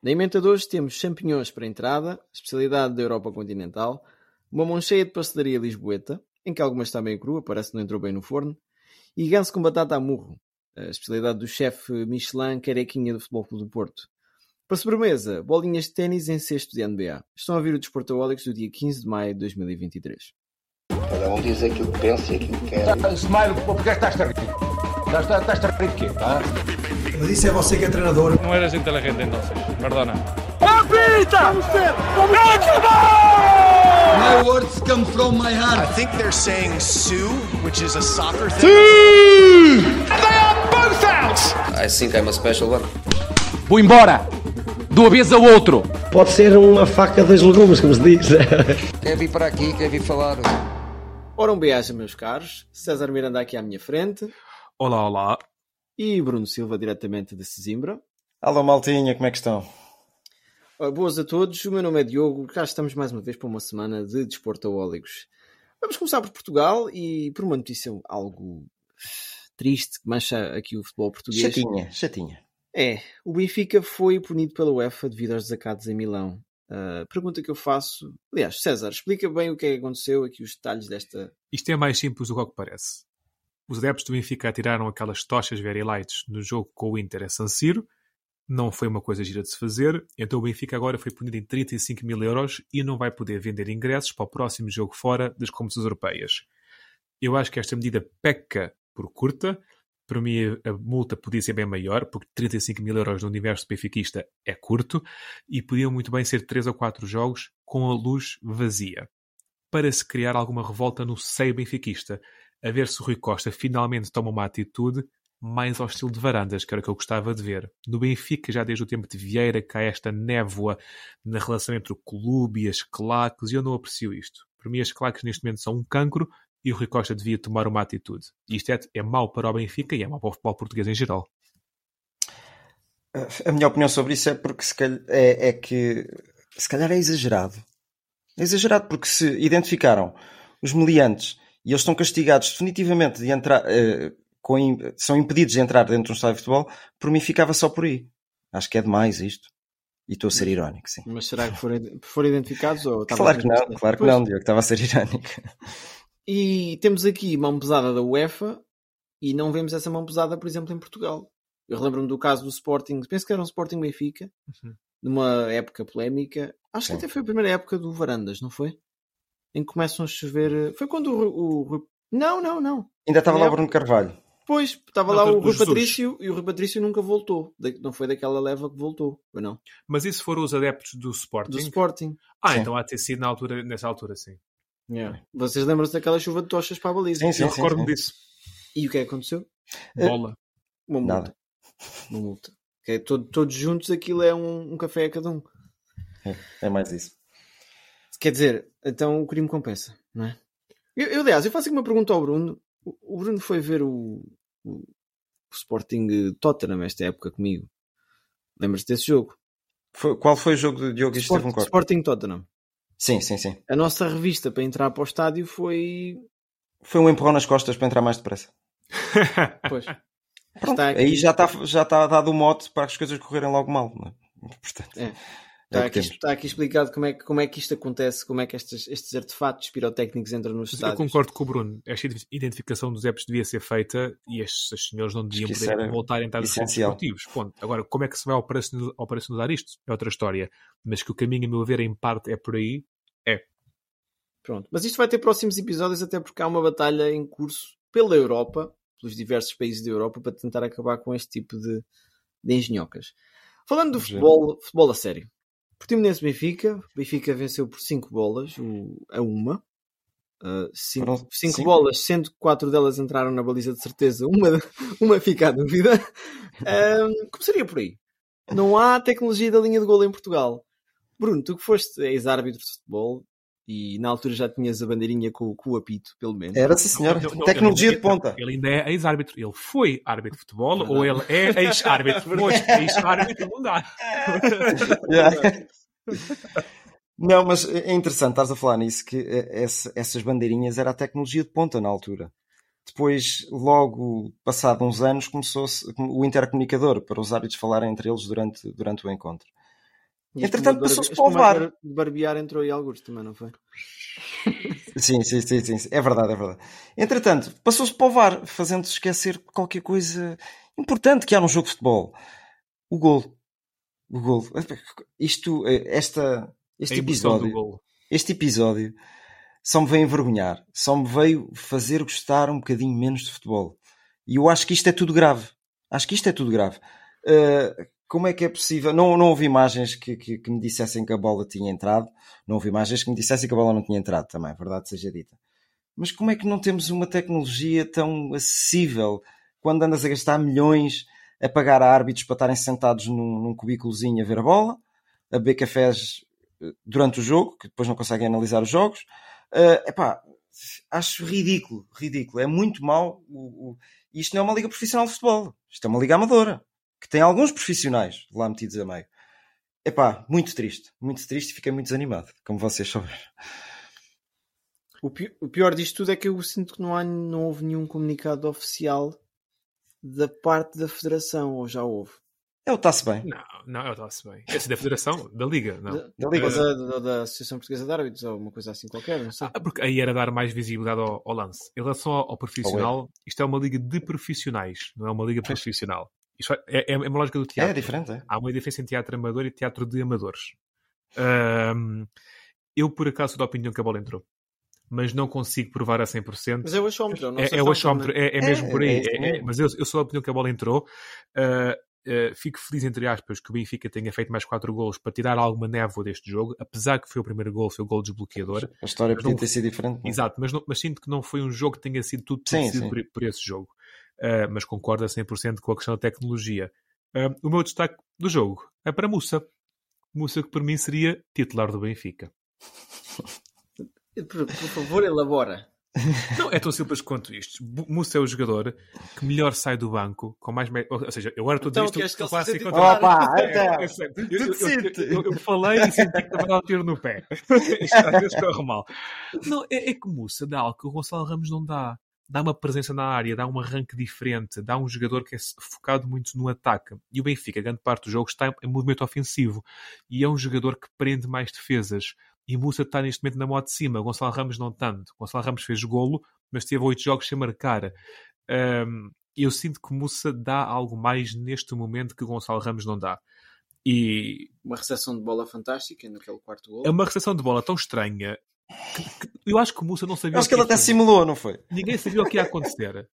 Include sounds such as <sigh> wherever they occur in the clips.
Na emenda de hoje temos champignons para entrada, especialidade da Europa continental, uma mão cheia de pastelaria lisboeta, em que algumas está meio crua, parece que não entrou bem no forno, e ganso com batata a murro, a especialidade do chefe Michelin Carequinha do Futebol Clube do Porto. Para sobremesa, bolinhas de ténis em cesto de NBA. Estão a vir o Desportaólicos do dia 15 de maio de 2023. Cada um diz aquilo que pensa e aquilo que quer. Smile, porque estás a rir? Estás, estás a rir de quê? Ah? Mas isso é você que é treinador. No eres inteligente entonces, perdona. My words come from my I heart. think they're saying Sue, which is a soccer thing. I think I'm a special one. Vou embora! De uma vez ao outro! Pode ser uma faca dos legumes, como se diz. <laughs> Quer vir para aqui, quer vir falar. Ora, um beijo, meus caros. César Miranda aqui à minha frente. Olá, olá. E Bruno Silva, diretamente de Sesimbra. Alô Maltinha, como é que estão? Boas a todos, o meu nome é Diogo. Cá estamos mais uma vez para uma semana de Desportaólicos. Vamos começar por Portugal e por uma notícia algo triste que mancha aqui o futebol português. Chatinha, chatinha. É, o Benfica foi punido pela UEFA devido aos desacatos em Milão. A pergunta que eu faço. Aliás, César, explica bem o que é que aconteceu, aqui os detalhes desta. Isto é mais simples do que, ao que parece. Os adeptos do Benfica atiraram aquelas tochas very lights no jogo com o Inter a San Siro. Não foi uma coisa gira de se fazer. Então o Benfica agora foi punido em 35 mil euros e não vai poder vender ingressos para o próximo jogo fora das competições europeias. Eu acho que esta medida peca por curta. Para mim, a multa podia ser bem maior, porque 35 mil euros no universo benfiquista é curto, e podiam muito bem ser 3 ou 4 jogos com a luz vazia. Para se criar alguma revolta no seio benfiquista, a ver se o Rui Costa finalmente toma uma atitude mais ao estilo de varandas, que era o que eu gostava de ver. No Benfica, já desde o tempo de Vieira, há esta névoa na relação entre o clube e as claques, e eu não aprecio isto. Para mim, as claques neste momento são um cancro e o Rui Costa devia tomar uma atitude. Isto é, é mau para o Benfica e é mau para o futebol português em geral. A minha opinião sobre isso é porque se calhar, é, é que se calhar é exagerado. É exagerado porque se identificaram os meliantes e eles estão castigados definitivamente de entrar, eh, com, são impedidos de entrar dentro de um estádio de futebol, por mim ficava só por aí. Acho que é demais isto. E estou a ser irónico, sim. Mas será que foram, foram identificados ou estava Claro que não, claro que Pois. não, Diogo, estava a ser irónico. E temos aqui mão pesada da UEFA e não vemos essa mão pesada, por exemplo, em Portugal. Eu relembro-me do caso do Sporting, penso que era um Sporting Benfica, Uhum. numa época polémica. Acho que Sim. até foi a primeira época do Varandas, não foi? Em que começam a chover. Foi quando o, Não, não, não. Ainda estava lá É. o Bruno Carvalho. Pois, estava lá o Rui Jesus. Patrício e o Rui Patrício nunca voltou. Não foi daquela leva que voltou, foi não? Mas isso foram os adeptos do Sporting? Do Sporting. Ah, Sim. então há de ter sido na altura, nessa altura, sim. Yeah. Vocês lembram-se daquela chuva de tochas para a baliza? Sim, sim, eu recordo-me disso. E o que é que aconteceu? Bola. Uma multa. Nada. Uma multa. É todo- todos juntos aquilo é um, um café a cada um. É mais isso. Quer dizer, então o crime compensa, não é? Eu, eu, aliás, eu faço aqui uma pergunta ao Bruno. O, o Bruno foi ver o, o, o Sporting Tottenham esta época comigo. Lembras-te desse jogo? Foi- qual foi o jogo de Diogo? Sport- um corte. Sporting Tottenham. Sim, sim, sim. A nossa revista para entrar para o estádio foi. Foi um empurrão nas costas para entrar mais depressa. <laughs> Pois. Pronto, aí já está, já está dado o mote para as coisas correrem logo mal. não é? Portanto, É. é Está que aqui, está aqui explicado como é, que, como é que isto acontece, como é que estes, estes artefatos pirotécnicos entram nos Mas Eu estádios. concordo com o Bruno. Esta identificação dos apps devia ser feita e estes senhores não deviam poder voltar a entrar nos centros esportivos. Ponto. Agora, como é que se vai operacional- operacionalizar isto? É outra história. Mas que o caminho, a meu ver, em parte é por aí. Pronto. Mas isto vai ter próximos episódios, até porque há uma batalha em curso pela Europa, pelos diversos países da Europa, para tentar acabar com este tipo de, de engenhocas. Falando do futebol, futebol a sério. Portimonense Benfica, Benfica venceu por 5 bolas a uma. 5 Foram cinco? bolas, sendo que 4 delas entraram na baliza de certeza, uma, <laughs> uma fica à dúvida. <laughs> Começaria por aí. Não há tecnologia da linha de golo em Portugal. Bruno, tu que foste ex-árbitro de futebol e na altura já tinhas a bandeirinha com, com o apito, pelo menos. Era, sim, senhor. Não, não, Tecnologia de ponta. Ele ainda é ex-árbitro. Ele foi árbitro de futebol ou ele é ex-árbitro? <laughs> Pois, ex-árbitro não dá. <laughs> Yeah. Não, mas é interessante, estás a falar nisso, que essa- essas bandeirinhas era a tecnologia de ponta na altura. Depois, logo passado uns anos, começou-se o intercomunicador para os árbitros falarem entre eles durante, durante o encontro. Entretanto, passou-se para o VAR. De barbear entrou aí alguns também, não foi? <laughs> sim, sim, sim, sim, é verdade, é verdade. Entretanto, passou-se para o VAR, fazendo-se esquecer qualquer coisa importante que há num jogo de futebol. O gol. O gol. Isto, esta, este episódio. Este episódio só me veio envergonhar. Só me veio fazer gostar um bocadinho menos de futebol. E eu acho que isto é tudo grave. Acho que isto é tudo grave. Uh, como é que é possível? Não, não houve imagens que, que, que, me dissessem que a bola tinha entrado, não houve imagens que me dissessem que a bola não tinha entrado também, verdade seja dita. Mas como é que não temos uma tecnologia tão acessível quando andas a gastar milhões a pagar a árbitros para estarem sentados num, num cubículozinho a ver a bola, a beber cafés eh, durante o jogo, que depois não conseguem analisar os jogos? Uh, epá, acho ridículo, ridículo. É muito mau. O, o... Isto não é uma liga profissional de futebol, isto é uma liga amadora que tem alguns profissionais lá metidos a meio. Epá, muito triste, muito triste e fiquei muito desanimado, como vocês souberam. O pior, o pior disto tudo é que eu sinto que não, há, não houve nenhum comunicado oficial da parte da Federação, ou já houve? É o Está-se Bem. Não, não é o Está-se Bem. Esse da Federação, da Liga, não. Da, da Liga, da, da, da, Associação Portuguesa de Árbitros, ou uma coisa assim qualquer, não sei. Ah, porque aí era dar mais visibilidade ao, ao lance. Em relação ao, ao profissional, isto é uma liga de profissionais, não é uma liga profissional. Isto é, é, é uma lógica do teatro. É diferente, é. Há uma diferença entre teatro amador e teatro de amadores. Um, eu, por acaso, sou da opinião que a bola entrou. Mas não consigo provar a 100%. Mas é o achómetro, não é, é o achómetro, é, é, mesmo por aí. É, mas eu, eu, sou da opinião que a bola entrou. Uh, Uh, fico feliz, entre aspas, que o Benfica tenha feito mais 4 gols para tirar alguma névoa deste jogo, apesar que foi o primeiro gol, foi o gol desbloqueador. A história podia não... ter sido diferente. Não? Exato, mas, não, mas, sinto que não foi um jogo que tenha sido tudo sim, sim. Por, por, esse jogo. Uh, mas concordo a 100% com a questão da tecnologia. Uh, o meu destaque do jogo é para Mussa. Mussa que para mim seria titular do Benfica. <laughs> Por, por favor, elabora. Não, é tão simples quanto isto. Mussa é o jogador que melhor sai do banco, com mais. Me... Ou seja, eu agora estou a dizer isto. Opa, então. eu, eu, falei e senti que estava a dar um tiro no pé. <laughs> isto às vezes corre mal. Não, é, é que Mussa dá algo que o Gonçalo Ramos não dá dá uma presença na área, dá um arranque diferente, dá um jogador que é focado muito no ataque. E o Benfica, grande parte do jogo, está em movimento ofensivo. E é um jogador que prende mais defesas. E Musa está neste momento na moto de cima. Gonçalo Ramos não tanto. Gonçalo Ramos fez golo, mas teve oito jogos sem marcar. Um, eu sinto que Musa dá algo mais neste momento que Gonçalo Ramos não dá. E... Uma recepção de bola fantástica naquele quarto gol. É uma recepção de bola tão estranha eu acho que o Musa não sabia. Acho que, que ele até simulou, não foi? Ninguém sabia o que ia acontecer.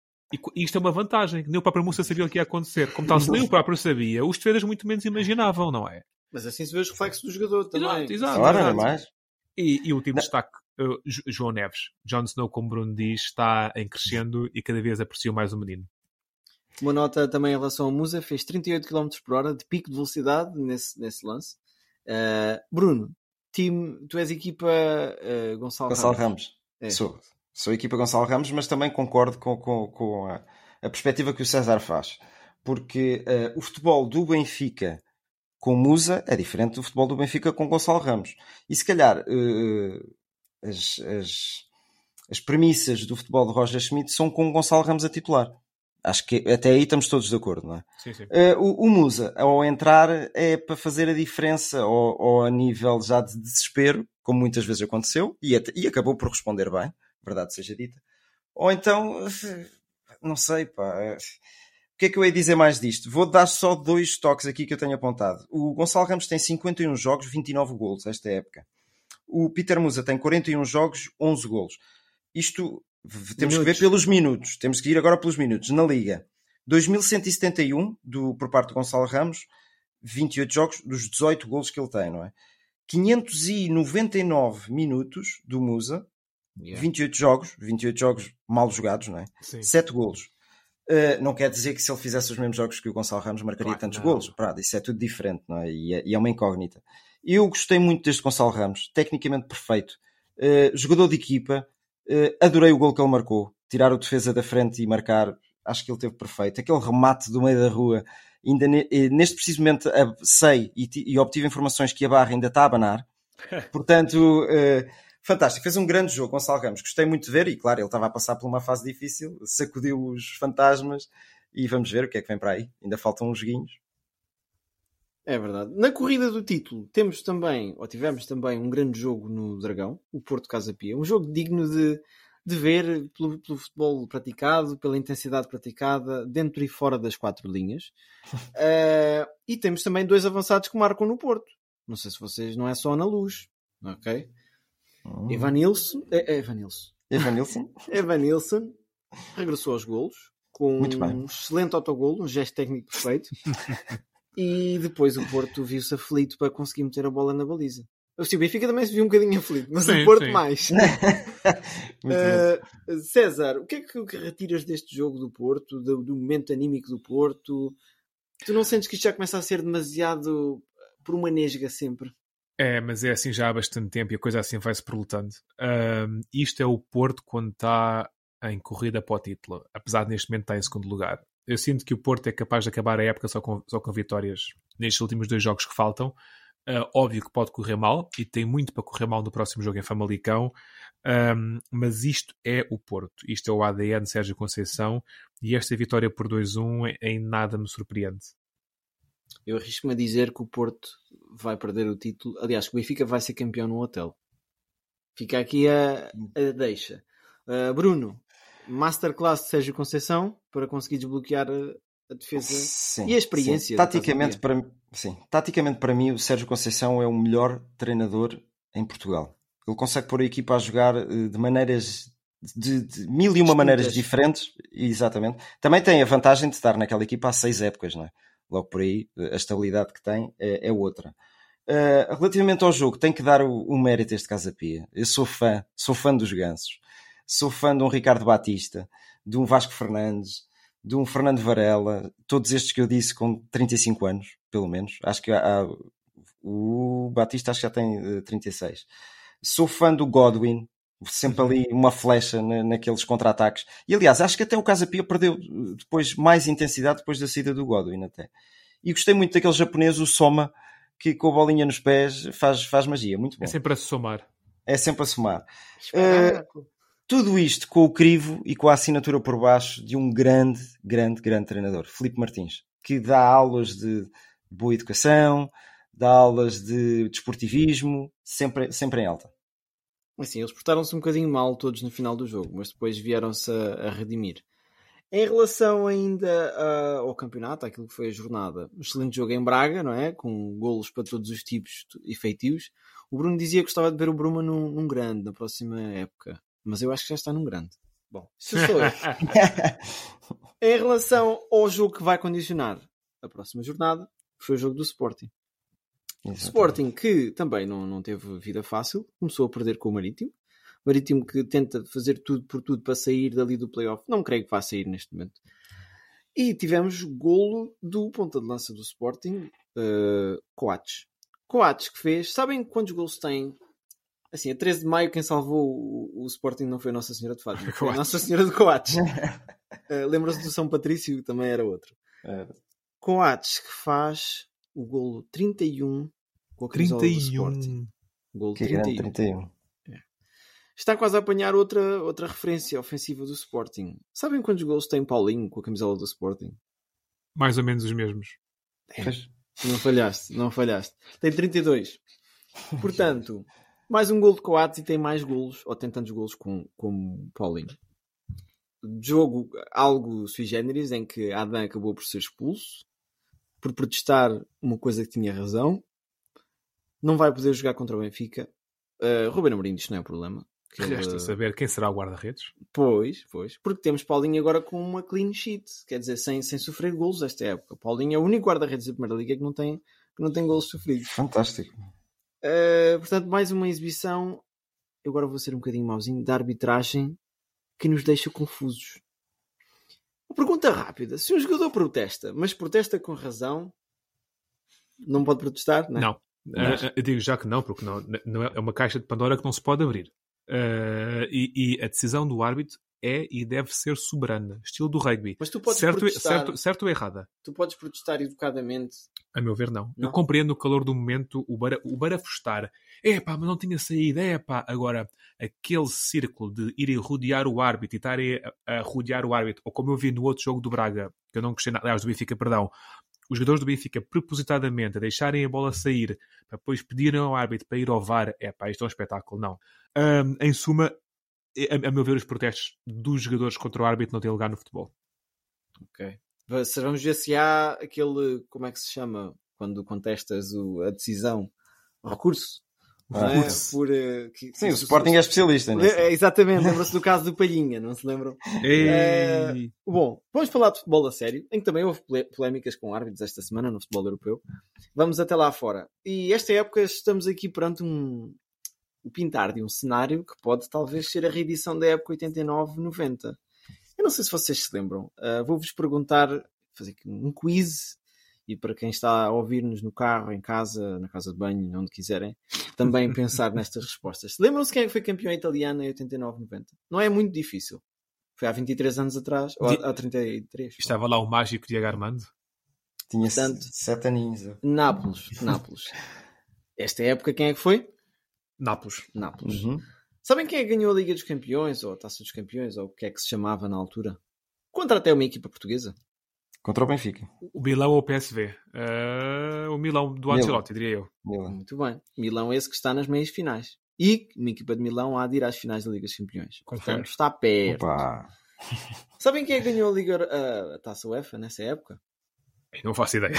E isto é uma vantagem. Nem o próprio Musa sabia o que ia acontecer. Como tal, se nem o próprio sabia, os defesas muito menos imaginavam, não é? Mas assim se vê os reflexos do jogador também. Exato, exato. Ora, exato. mais. E, e o último destaque, uh, João Neves. Jon Snow, como Bruno diz, está em crescendo e cada vez aprecio mais o menino. Uma nota também em relação ao Musa, fez 38 km por hora de pico de velocidade nesse, nesse lance. Uh, Bruno, time, tu és equipa uh, Gonçalo, Gonçalo Ramos. Ramos. É. Sou, sou equipa Gonçalo Ramos, mas também concordo com, com, com a, a, perspectiva que o César faz. Porque uh, o futebol do Benfica com Musa é diferente do futebol do Benfica com Gonçalo Ramos. E se calhar uh, as, as, as premissas do futebol de Roger Schmidt são com Gonçalo Ramos a titular. Acho que até aí estamos todos de acordo, não é? Sim, sim. Uh, o, o, Musa, ao entrar, é para fazer a diferença, ou, ou, a nível já de desespero, como muitas vezes aconteceu, e, e acabou por responder bem, verdade seja dita. Ou então, não sei, pá. Eh, o que é que eu ia dizer mais disto? Vou dar só dois toques aqui que eu tenho apontado. O Gonçalo Ramos tem 51 jogos, 29 golos esta época. O Peter Musa tem 41 jogos, 11 golos. Isto temos minutos. que ver pelos minutos. Temos que ir agora pelos minutos. Na Liga, 2171 do, por parte do Gonçalo Ramos, 28 jogos dos 18 golos que ele tem, não é? 599 minutos do Musa, yeah. 28 jogos, 28 jogos mal jogados, não é? Sim. 7 golos. Uh, não quer dizer que se ele fizesse os mesmos jogos que o Gonçalo Ramos marcaria tantos não. golos. Prado, isso é tudo diferente, não é? E, é? e, é? uma incógnita. Eu gostei muito deste Gonçalo Ramos, tecnicamente perfeito, uh, jogador de equipa, adorei o gol que ele marcou. Tirar o defesa da frente e marcar, acho que ele teve perfeito. Aquele remate do meio da rua, ainda eh, neste preciso momento sei e, e, obtive informações que a barra ainda está a abanar. <laughs> Portanto, uh, fantástico. Fez um grande jogo, Gonçalo Ramos. Gostei muito de ver e, claro, ele estava a passar por uma fase difícil, sacudiu os fantasmas e vamos ver o que é que vem para aí. Ainda faltam uns joguinhos. É verdade. Na corrida do título temos também, ou tivemos também, um grande jogo no Dragão, o Porto Casa Pia. Um jogo digno de, de ver pelo, pelo futebol praticado, pela intensidade praticada, dentro e fora das quatro linhas. uh, <laughs> e temos também dois avançados que marcam no Porto. Não sei se vocês, não é só na luz, ok? Uhum. Evanilson, é, é Evanilson. Evanilson? <laughs> Evanilson regressou aos golos com um excelente autogolo, um gesto técnico perfeito. <laughs> e depois o Porto viu-se aflito para conseguir meter a bola na baliza. O Benfica também se viu um bocadinho aflito, mas sim, o Porto sim. mais. <laughs> uh, César, o que é que, que, retiras deste jogo do Porto, do, do, momento anímico do Porto? Tu não sentes que isto já começa a ser demasiado por uma nesga sempre? É, mas é assim já há bastante tempo e a coisa assim vai-se prolutando. Uh, isto é o Porto quando está em corrida para o título, apesar de neste momento estar em segundo lugar. Eu sinto que o Porto é capaz de acabar a época só com, só com vitórias nestes últimos dois jogos que faltam. Uh, óbvio que pode correr mal e tem muito para correr mal no próximo jogo em Famalicão, um, mas isto é o Porto, isto é o ADN de Sérgio Conceição e esta vitória por 2-1 em nada me surpreende. Eu arrisco-me a dizer que o Porto vai perder o título. Aliás, que o Benfica vai ser campeão no hotel. Fica aqui a, a deixa. Uh, Bruno, masterclass de Sérgio Conceição para conseguir desbloquear a, defesa sim, e a experiência. Sim. Taticamente, para, sim. Taticamente, para mim, o Sérgio Conceição é o melhor treinador em Portugal. Ele consegue pôr a equipa a jogar eh, de maneiras de, de mil e uma maneiras diferentes, exatamente. Também tem a vantagem de estar naquela equipa há seis épocas, não é? Logo por aí, a estabilidade que tem é, é outra. Uh, relativamente ao jogo, tem que dar o, o mérito a este Casa Pia. Eu sou fã, sou fã dos gansos. Sou fã de um Ricardo Batista, de um Vasco Fernandes, de um Fernando Varela, todos estes que eu disse com 35 anos, pelo menos. Acho que há, o Batista acho que já tem uh, 36. Sou fã do Godwin, sempre ali uma flecha na, naqueles contra-ataques. E aliás, acho que até o Casa Pia perdeu depois mais intensidade depois da saída do Godwin até. E gostei muito daquele japonês, o Soma, que com a bolinha nos pés faz, faz magia. Muito bom. É sempre a somar. É sempre a somar. Uh, tudo isto com o crivo e com a assinatura por baixo de um grande, grande, grande treinador, Felipe Martins, que dá aulas de boa educação, dá aulas de desportivismo, sempre, sempre em alta. Assim, eles portaram-se um bocadinho mal todos no final do jogo, mas depois vieram-se a, a, redimir. Em relação ainda a, ao campeonato, aquilo que foi a jornada, um excelente jogo em Braga, não é? Com golos para todos os tipos e feitios. O Bruno dizia que gostava de ver o Bruma num, num grande na próxima época mas eu acho que já está num grande. Bom, se sou eu. <laughs> em relação ao jogo que vai condicionar a próxima jornada, foi o jogo do Sporting. Exatamente. Sporting que também não, não teve vida fácil, começou a perder com o Marítimo. Marítimo que tenta fazer tudo por tudo para sair dali do playoff. Não creio que vá sair neste momento. E tivemos golo do ponta de lança do Sporting, uh, Coates. Coates que fez. Sabem quantos golos tem Assim, a 13 de maio, quem salvou o, o Sporting não foi Nossa Senhora de Fátima, <laughs> foi Nossa Senhora de Coates. uh, <laughs> Lembram-se do São Patrício, também era outro. É. Coates, que faz o golo 31 com a 31. do Sporting. Golo que 31. 31. É. Está quase a apanhar outra, outra referência ofensiva do Sporting. Sabem quantos golos tem Paulinho com a camisola do Sporting? Mais ou menos os mesmos. É. Não falhaste, não falhaste. Tem 32. <laughs> Portanto, mais um gol de Coates e tem mais golos, ou tem tantos golos como, como Paulinho. Jogo algo sui generis, em que Adam acabou por ser expulso, por protestar uma coisa que tinha razão. Não vai poder jogar contra o Benfica. Uh, Ruben Amorim isto não é um problema. Resta ele... saber quem será o guarda-redes. Pois, pois. Porque temos Paulinho agora com uma clean sheet. Quer dizer, sem, sem sofrer golos esta época. Paulinho é o único guarda-redes da Primeira Liga que não tem, que não tem golos sofridos. Fantástico. Uh, portanto, mais uma exibição. Eu agora vou ser um bocadinho mauzinho. Da arbitragem que nos deixa confusos. Uma pergunta rápida: se um jogador protesta, mas protesta com razão, não pode protestar? Não. É? não. Uh, eu digo já que não, porque não, não é, é uma caixa de Pandora que não se pode abrir. Uh, e, e, a decisão do árbitro é e deve ser soberana, estilo do rugby. Mas tu podes certo, protestar, certo, certo ou errada? Tu podes protestar educadamente. A meu ver, não. não? Eu compreendo o calor do momento, o, bara, o barafustar. É pá, mas não tinha saído. É pá, agora, aquele círculo de ir rodear o árbitro e estar a, a rodear o árbitro, ou como eu vi no outro jogo do Braga, que eu não gostei nada, aliás, do Benfica, perdão, os jogadores do Benfica propositadamente a deixarem a bola sair para depois pedirem ao árbitro para ir ao VAR, é pá, isto é um espetáculo, não. Um, em suma, a, a, meu ver, os protestos dos jogadores contra o árbitro não têm lugar no futebol. Ok. Vamos ver se há aquele, como é que se chama, quando contestas o, a decisão, o recurso. É? Por, uh, que, Sim, o Sporting é especialista nisso. É, exatamente, lembram-se do caso do Palhinha, não se lembram? É, bom, vamos falar de futebol a sério, em que também houve polémicas com árbitros esta semana no futebol europeu. Vamos até lá fora. E esta época estamos aqui perante um, o pintar de um cenário que pode talvez ser a reedição da época 89-90. Eu não sei se vocês se lembram. Uh, Vou-vos perguntar, fazer aqui um quiz e para quem está a ouvir-nos no carro, em casa, na casa de banho, onde quiserem, também <laughs> pensar nestas respostas. Lembram-se quem é foi campeão italiano em 89-90? Não é muito difícil. Foi há 23 anos atrás, ou há 33. Estava lá o mágico Diego Armando? Tinha Portanto, sete aninhos. Nápoles, Nápoles. <laughs> Esta época quem é que foi? Nápoles. Nápoles. Uhum. Sabem quem é que ganhou a Liga dos Campeões, ou a Taça dos Campeões, ou o que é que se chamava na altura? Contra até uma equipa portuguesa. Contra o Benfica. O Milão ou o PSV? Uh, eh, o Milão do Ancelotti, diria eu. Milão. Muito bem. Milão esse que está nas meias finais. E uma equipa de Milão há de ir às finais da Liga dos Campeões. Portanto, está perto. Opa. <laughs> Sabem quem é que ganhou a, Liga, a, a Taça UEFA nessa época? Eu não faço ideia.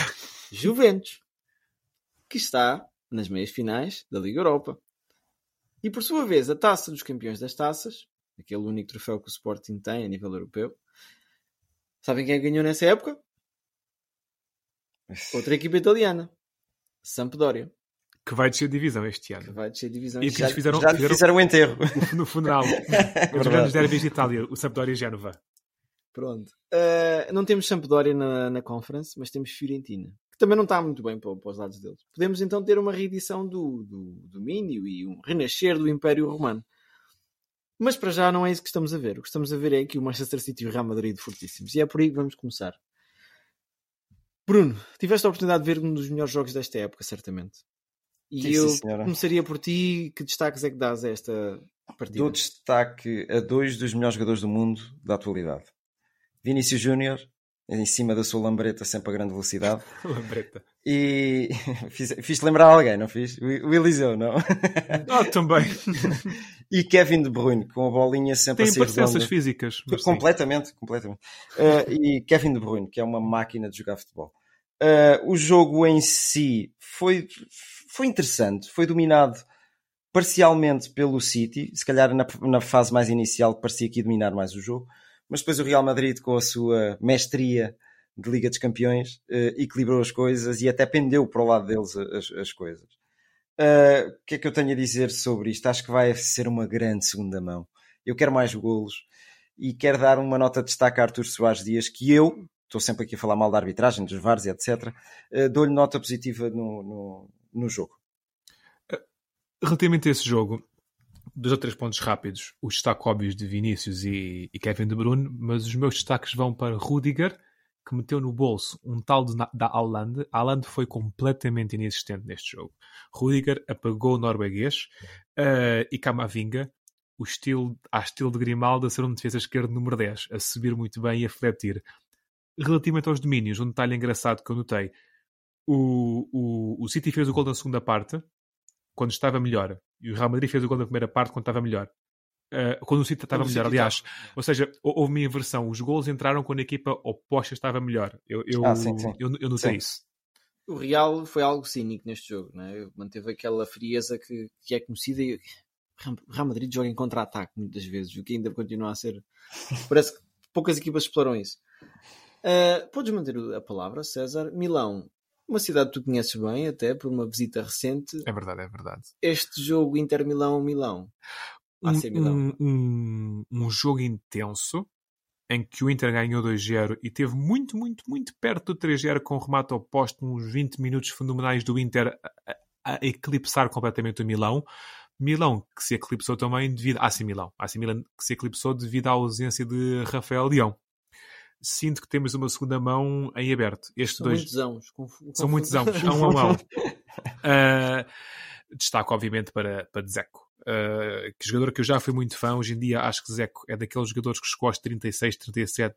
Juventus. Que está nas meias finais da Liga Europa. E por sua vez, a Taça dos Campeões das Taças, aquele único troféu que o Sporting tem a nível europeu, Sabem quem é ganhou nessa época? Outra equipa italiana. Sampdoria. Que vai descer divisão este ano. Que vai descer divisão e que já, fizeram, já fizeram, fizeram o enterro. No funeral. <laughs> Os grandes derbys de Itália. O Sampdoria e Génova. Pronto. Uh, não temos Sampdoria na, na Conference, mas temos Fiorentina. Também não está muito bem para, para os lados deles. Podemos então ter uma reedição do, do domínio e um renascer do Império Romano. Mas para já não é isso que estamos a ver. O que estamos a ver é que o Manchester City e o Real Madrid fortíssimos. E é por aí que vamos começar. Bruno, tiveste a oportunidade de ver um dos melhores jogos desta época, certamente. E sim, eu sim, começaria por ti. Que destaques é que dás a esta partida? Dou destaque a dois dos melhores jogadores do mundo da atualidade. Vinícius Júnior em cima da sua lambreta sempre a grande velocidade. <laughs> lambreta. E <laughs> fiz, fiz lembrar alguém, não fiz? O Eliseu, não? Ah, também. <laughs> e Kevin De Bruyne, com a bolinha sempre Tem a ser redonda. físicas. Completamente, sim. completamente. Uh, e Kevin De Bruyne, que é uma máquina de jogar futebol. Uh, o jogo em si foi, foi interessante, foi dominado parcialmente pelo City, se calhar na, na fase mais inicial parecia que ia dominar mais o jogo, mas depois o Real Madrid, com a sua mestria de Liga dos Campeões, uh, equilibrou as coisas e até pendeu para o lado deles as, as coisas. Uh, o que é que eu tenho a dizer sobre isto? Acho que vai ser uma grande segunda mão. Eu quero mais golos e quero dar uma nota de destaque a Artur Soares Dias, que eu, estou sempre aqui a falar mal da arbitragem, dos VARs e etc., uh, eh, dou-lhe nota positiva no, no, no jogo. Relativamente a esse jogo, dois ou três pontos rápidos, os destaques óbvios de Vinícius e, e, Kevin De Bruyne, mas os meus destaques vão para Rudiger, que meteu no bolso um tal de, da Haaland. Haaland foi completamente inexistente neste jogo. Rudiger apagou o norueguês uh, e Camavinga, o estilo, a estilo de Grimaldo, a ser um defesa esquerdo número 10, a subir muito bem e a fletir. Relativamente aos domínios, um detalhe engraçado que eu notei, o, o, o City fez o gol na segunda parte, quando estava melhor. E o Real Madrid fez o gol na primeira parte quando estava melhor. Uh, quando o City estava melhor, aliás. Ou seja, houve uma inversão. Os gols entraram quando a equipa oposta estava melhor. Eu, eu, ah, sim, sim. eu, eu notei sim. isso. O Real foi algo cínico neste jogo, né? manteve aquela frieza que, que é conhecida e o Real Madrid joga em contra-ataque muitas vezes, o que ainda continua a ser. <laughs> Parece que poucas equipas exploram isso. Uh, podes manter a palavra, César. Milão uma cidade que tu conheces bem, até por uma visita recente. É verdade, é verdade. Este jogo Inter-Milão-Milão. Um, um, um, jogo intenso em que o Inter ganhou 2-0 e teve muito, muito, muito perto do 3-0 com o remate oposto, uns 20 minutos fenomenais do Inter a, a, eclipsar completamente o Milão. Milão que se eclipsou também devido. Ah, sim, Milão. Ah, sim, Milão que se eclipsou devido à ausência de Rafael Leão sinto que temos uma segunda mão em aberto. Estes São dois... muitos anos. Conf... São muitos anos. a um a mão. Uh, <laughs> destaco, obviamente, para, para Dzeko. Uh, que jogador que eu já fui muito fã, hoje em dia acho que Zeco é daqueles jogadores que chegou aos 36, 37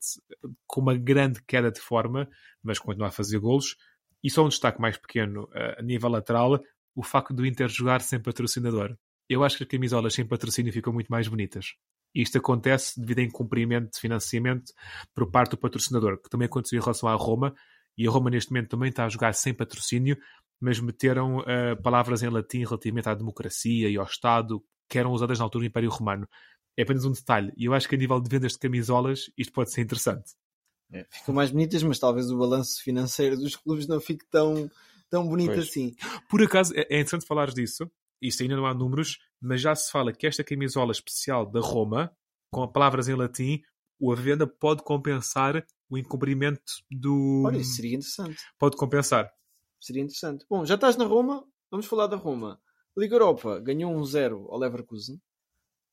com uma grande queda de forma, mas continua a fazer golos. E só um destaque mais pequeno uh, a nível lateral, o facto do Inter jogar sem patrocinador. Eu acho que as camisolas sem patrocínio ficam muito mais bonitas. Isto acontece devido a incumprimento de financiamento por parte do patrocinador, que também aconteceu em relação à Roma, e a Roma neste momento também está a jogar sem patrocínio, mas meteram uh, palavras em latim relativamente à democracia e ao Estado que eram usadas na altura do Império Romano. É apenas um detalhe, e eu acho que a nível de vendas de camisolas isto pode ser interessante. É, ficam mais bonitas, mas talvez o balanço financeiro dos clubes não fique tão, tão bonito pois. assim. Por acaso, é, é interessante falar disso, isto ainda não há números, mas já se fala que esta camisola especial da Roma, com palavras em latim, a venda pode compensar o incumprimento do. Olha, isso seria interessante. Pode compensar. Seria interessante. Bom, já estás na Roma, vamos falar da Roma. Liga Europa ganhou um 0 ao Leverkusen.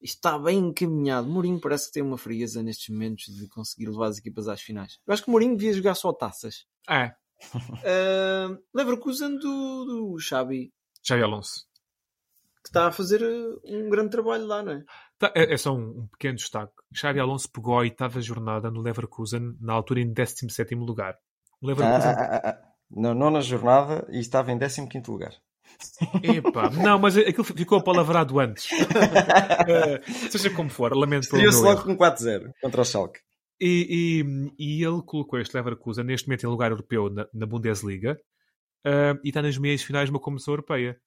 está bem encaminhado. Mourinho parece que tem uma frieza nestes momentos de conseguir levar as equipas às finais. Eu acho que Mourinho devia jogar só taças. É. Uh, <laughs> Leverkusen do, do Xabi. Xabi Alonso que está a fazer eh, um grande trabalho lá, não é? Tá, é, é, só um, um, pequeno destaque. Xabi Alonso pegou a oitava jornada no Leverkusen, na altura em 17 lugar. O Leverkusen... Ah, ah, ah, ah, na nona jornada e estava em 15 lugar. Epá, não, mas aquilo ficou apalavrado antes. uh, <laughs> seja como for, lamento pelo Estreou-se logo com 4-0 contra o Schalke. E, e, e, ele colocou este Leverkusen neste momento em lugar europeu na, na Bundesliga uh, e está nas meias finais de uma competição europeia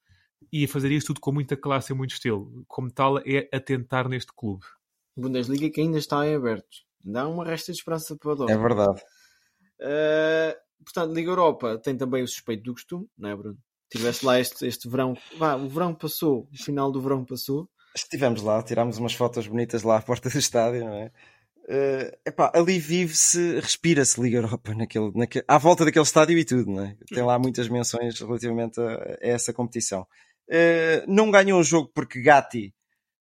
e fazer isto tudo com muita classe e muito estilo. Como tal, é atentar neste clube. Bundesliga que ainda está em aberto. Dá uma resta de esperança para o Dortmund. É verdade. Uh, portanto, Liga Europa tem também o suspeito do costume, não é, Bruno? Tiveste lá este, este verão. Vá, o verão passou, o final do verão passou. Estivemos lá, tirámos umas fotos bonitas lá à porta do estádio, não é? Uh, epá, ali vive-se, respira-se Liga Europa naquele, naquele, à volta daquele estádio e tudo, não é? Tem lá muitas menções relativamente a, a essa competição. Uh, não ganhou o jogo porque Gatti,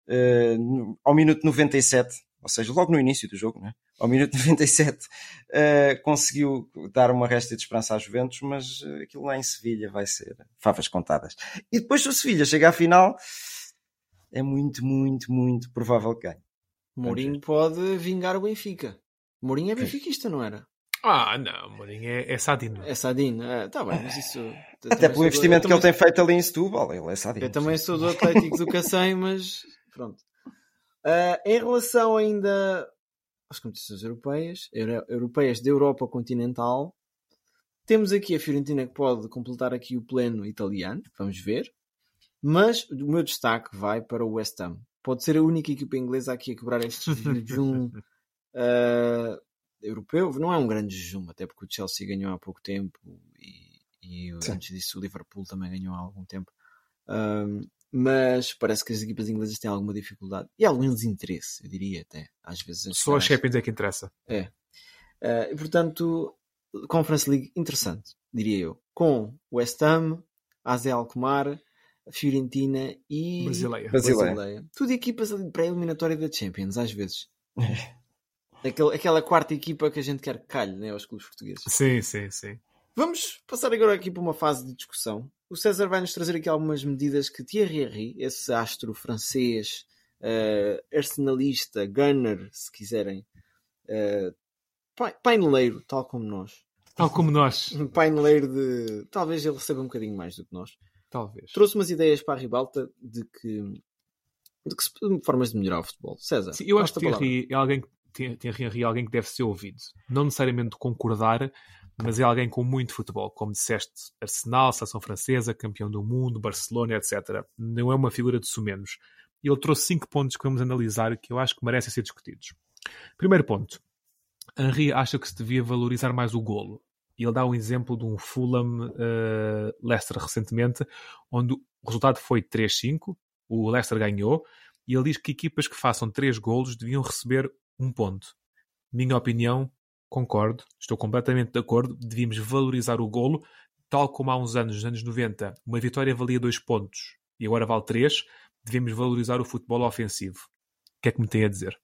uh, ao minuto 97, ou seja, logo no início do jogo, né? ao minuto <laughs> 97, uh, conseguiu dar uma resta de esperança à Juventus, mas aquilo lá em Sevilha vai ser favas contadas. E depois, se o Sevilha chega à final, é muito, muito, muito provável que ganhe. Mourinho pode vingar o Benfica. Mourinho é benfiquista, não era? Ah, não, Mourinho é, é Sadino. É Sadino, é, tá bem, mas isso. <laughs> Até pelo investimento do... que também... ele tem feito ali em Setúbal, ele é Sadino. Eu também sou do Atlético do Cacém, <laughs> mas pronto. Uh, em relação ainda às competições europeias, euro, europeias da Europa continental, temos aqui a Fiorentina que pode completar aqui o pleno italiano, vamos ver. Mas o meu destaque vai para o West Ham. Pode ser a única equipa inglesa aqui a quebrar este jejum uh, <laughs> europeu. Não é um grande jejum, até porque o Chelsea ganhou há pouco tempo e, e antes disso o Liverpool também ganhou há algum tempo. Um, mas parece que as equipas inglesas têm alguma dificuldade e algum desinteresse, eu diria até, às vezes. Só a Champions é que interessa. É. Uh, e portanto, Conference League interessante, diria eu. Com West Ham, AZ Alkmaar, Fiorentina e Brasileia. Brasileia. Brasileia. Tudo equipas pré-eliminatória da Champions, às vezes. <laughs> Aquele, aquela quarta equipa que a gente quer que calhe né, aos clubes portugueses. Sim, sim, sim. Vamos passar agora aqui para uma fase de discussão. O César vai nos trazer aqui algumas medidas que Thierry Henry, esse astro francês, uh, arsenalista, gunner, se quiserem, uh, paineleiro, tal como nós. Tal como nós. Um paineleiro de. Talvez ele receba um bocadinho mais do que nós. Talvez. Trouxe umas ideias para a ribalta de que. de que formas de melhorar o futebol. César. Sim, eu acho que Thierry é alguém que tem Henry alguém que deve ser ouvido. Não necessariamente concordar, mas é alguém com muito futebol. Como disseste, Arsenal, seleção francesa, campeão do mundo, Barcelona, etc. Não é uma figura de sumenos. Ele trouxe cinco pontos que vamos analisar que eu acho que merecem ser discutidos. Primeiro ponto. Henry acha que se devia valorizar mais o golo. Ele dá um exemplo de um Fulham uh, Leicester recentemente, onde o resultado foi 3-5, o Leicester ganhou, e ele diz que equipas que façam 3 golos deviam receber um ponto. Minha opinião, concordo, estou completamente de acordo, devíamos valorizar o golo, tal como há uns anos, nos anos 90, uma vitória valia dois pontos e agora vale três, devemos valorizar o futebol ofensivo. O que é que me tem a dizer?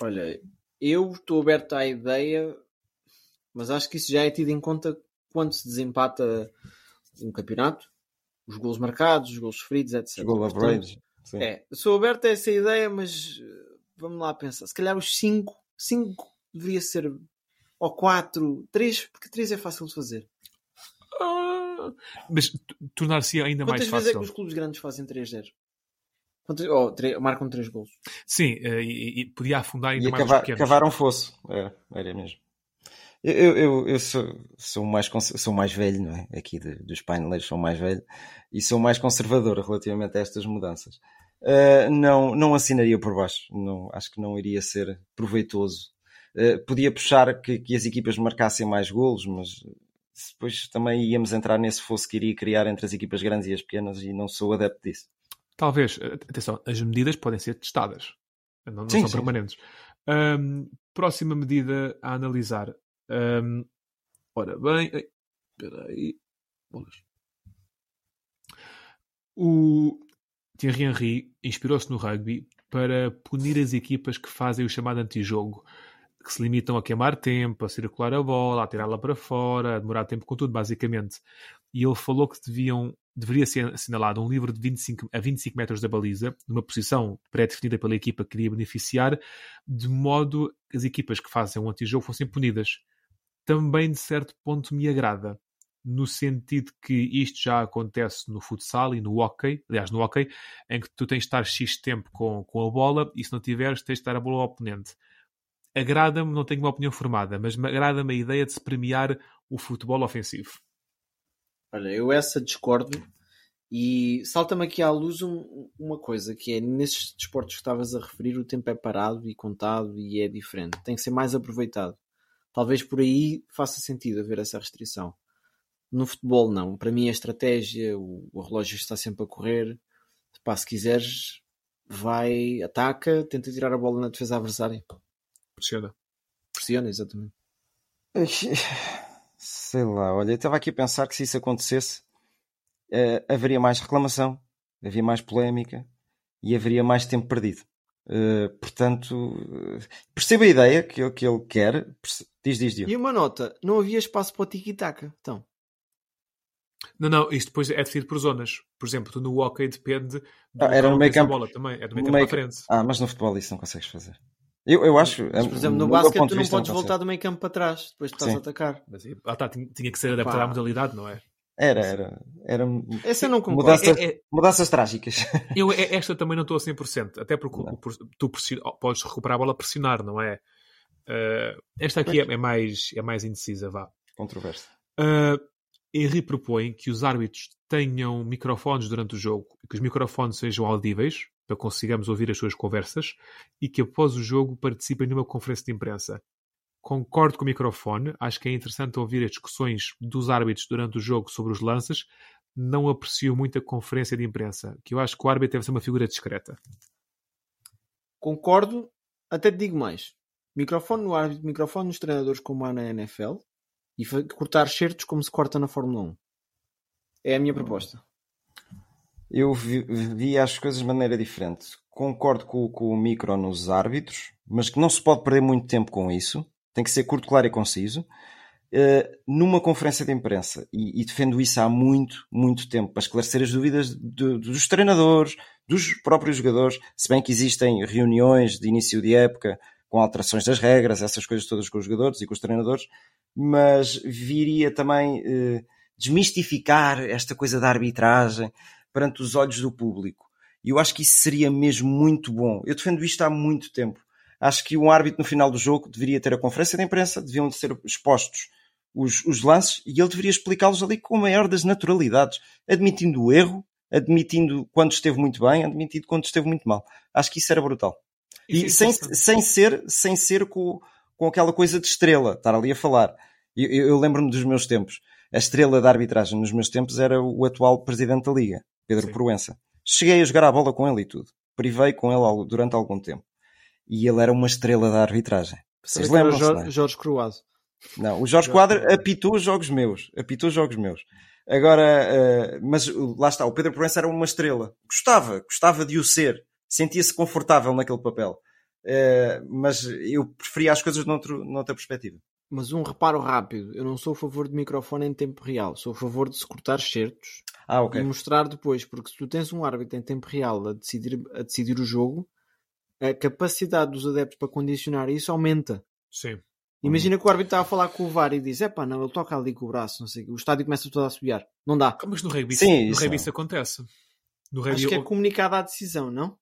Olha, eu estou aberto à ideia, mas acho que isso já é tido em conta quando se desempata um campeonato, os gols marcados, os gols sofridos, etc. Goal average. Sim. É, sou aberto a essa ideia, mas eh, vamos lá pensar. Se calhar os 5, 5 deveria ser ou 4, 3, porque 3 é fácil de fazer. Ah, mas tornar-se ainda mais Quantas vezes é fácil. que os clubes grandes fazem 3-0? Quantas- Ou tre- marcam 3 gols? Sim, eh, e, e podia afundar ainda E mais os cavar, pequenos. cavar um fosso. Era, era mesmo. Eu, eu, eu, sou, sou, mais, sou mais velho, não é? Aqui de- dos paineleiros sou mais velho e sou mais conservador relativamente a estas mudanças. Uh, não, não assinaria por baixo. Não, acho que não iria ser proveitoso. Uh, podia puxar que, que as equipas marcassem mais golos, mas depois também íamos entrar nesse fosso que iria criar entre as equipas grandes e as pequenas e não sou adepto disso. Talvez, eh, atenção, as medidas podem ser testadas, não, não Sim, são sim. permanentes. Ahm, próxima medida a analisar. Ahm, ora bem, espera aí. Bolas. O Thierry Henry inspirou-se no rugby para punir as equipas que fazem o chamado antijogo, que se limitam a queimar tempo, a circular a bola, a tirá-la para fora, a demorar tempo com tudo, basicamente. E ele falou que deviam, deveria ser assinalado um livro de 25, a 25 metros da baliza, numa posição pré-definida pela equipa que queria beneficiar, de modo que as equipas que fazem um antijogo fossem punidas. Também, de certo ponto, me agrada no sentido que isto já acontece no futsal e no hockey, aliás, no hockey, em que tu tens de estar X tempo com, com a bola e se não tiveres, tens de dar a bola ao oponente. Agrada-me, não tenho uma opinião formada, mas me agrada-me a ideia de se premiar o futebol ofensivo. Olha, eu essa discordo e salta-me aqui à luz um- uma coisa que é nesses desportos que estavas a referir o tempo é parado e contado e é diferente, tem que ser mais aproveitado. Talvez por aí faça sentido haver essa restrição. No futebol não, para mim a estratégia, o, o relógio está sempre a correr. Pá, se quiseres, vai, ataca, tenta tirar a bola na defesa adversária. Pressiona. Pressiona, exatamente. Sei lá, olha, eu estava aqui a pensar que se isso acontecesse, eh, haveria mais reclamação, havia mais polémica e haveria mais tempo perdido. Eh, portanto, eh, percebo a ideia que, ele- que ele quer. Diz, diz, diz. E uma nota, não havia espaço para o tiki-taka. Então, Não, não, isto depois é definido por zonas. Por exemplo, tu no hockey depende do Ah, era no meio campo. bola também. É do No meio campo para frente. Ah, mas no futebol isso não consegues fazer. Eu, eu acho. mas, por exemplo, no meu basquete tu não podes consigo. voltar do meio campo para trás, depois de estás Sim. a atacar. Mas lá está, tinha, tinha que ser adaptado Pá. à modalidade, não é? Era, era. era Essa eu não concordo. mudanças, É- é- mudanças trágicas. Eu, é- esta também não estou a 100%, até porque Não. tu podes recuperar a bola a pressionar, não é? Eh, esta aqui é, é mais, é mais indecisa, vá. Controverso. Uh, Henry propõe que os árbitros tenham microfones durante o jogo, que os microfones sejam audíveis, para que consigamos ouvir as suas conversas, e que após o jogo participem numa conferência de imprensa. Concordo com o microfone, acho que é interessante ouvir as discussões dos árbitros durante o jogo sobre os lances. Não aprecio muito a conferência de imprensa, que eu acho que o árbitro deve ser uma figura discreta. Concordo, até te digo mais. Microfone no árbitro, microfone nos treinadores como há na NFL e cortar certos como se corta na Fórmula 1. É a minha proposta. Eu vi, vi as coisas de maneira diferente. Concordo com, com o micro nos árbitros, mas que não se pode perder muito tempo com isso. Tem que ser curto, claro e conciso. Eh, numa conferência de imprensa, e, e defendo isso há muito, muito tempo, para esclarecer as dúvidas de- dos treinadores, dos próprios jogadores, se bem que existem reuniões de início de época com alterações das regras, essas coisas todas com os jogadores e com os treinadores, mas viria também eh, desmistificar esta coisa da arbitragem perante os olhos do público. E eu acho que isso seria mesmo muito bom. Eu defendo isto há muito tempo. Acho que um árbitro no final do jogo deveria ter a conferência de imprensa, deviam ser expostos os, os lances e ele deveria explicá-los ali com a maior das naturalidades, admitindo o erro, admitindo quando esteve muito bem, admitindo quando esteve muito mal. Acho que isso era brutal. E é sem, sem ser, sem ser com, com aquela coisa de estrela, estar ali a falar. Eu, eu- eu lembro-me dos meus tempos. A estrela da arbitragem nos meus tempos era o atual presidente da Liga, Pedro Sim. Proença. Cheguei a jogar a bola com ele e tudo. Privei com ele durante algum tempo. E ele era uma estrela da arbitragem. Vocês lembram-se, Jorge, é? Jorge Croado. Não, o Jorge Quadra apitou os jogos meus. Apitou os jogos meus. Agora, eh, mas uh, lá está, o Pedro Proença era uma estrela. Gostava, gostava de o ser. Sentia-se confortável naquele papel. Eh, mas eu preferia as coisas noutro, noutra perspectiva. Mas um reparo rápido. Eu não sou a favor de microfone em tempo real. Sou a favor de se cortar certos. Ah, ok. e mostrar depois, porque se tu tens um árbitro em tempo real a decidir, a decidir o jogo, a capacidade dos adeptos para condicionar isso aumenta. Sim. Imagina que o árbitro está a falar com o VAR e diz: é pá, não, ele toca ali com o braço, não sei o estádio começa todo a subiar. Não dá. Mas no rugby, Sim, no isso rugby não. isso acontece. No rugby, Acho que é comunicada a decisão, não?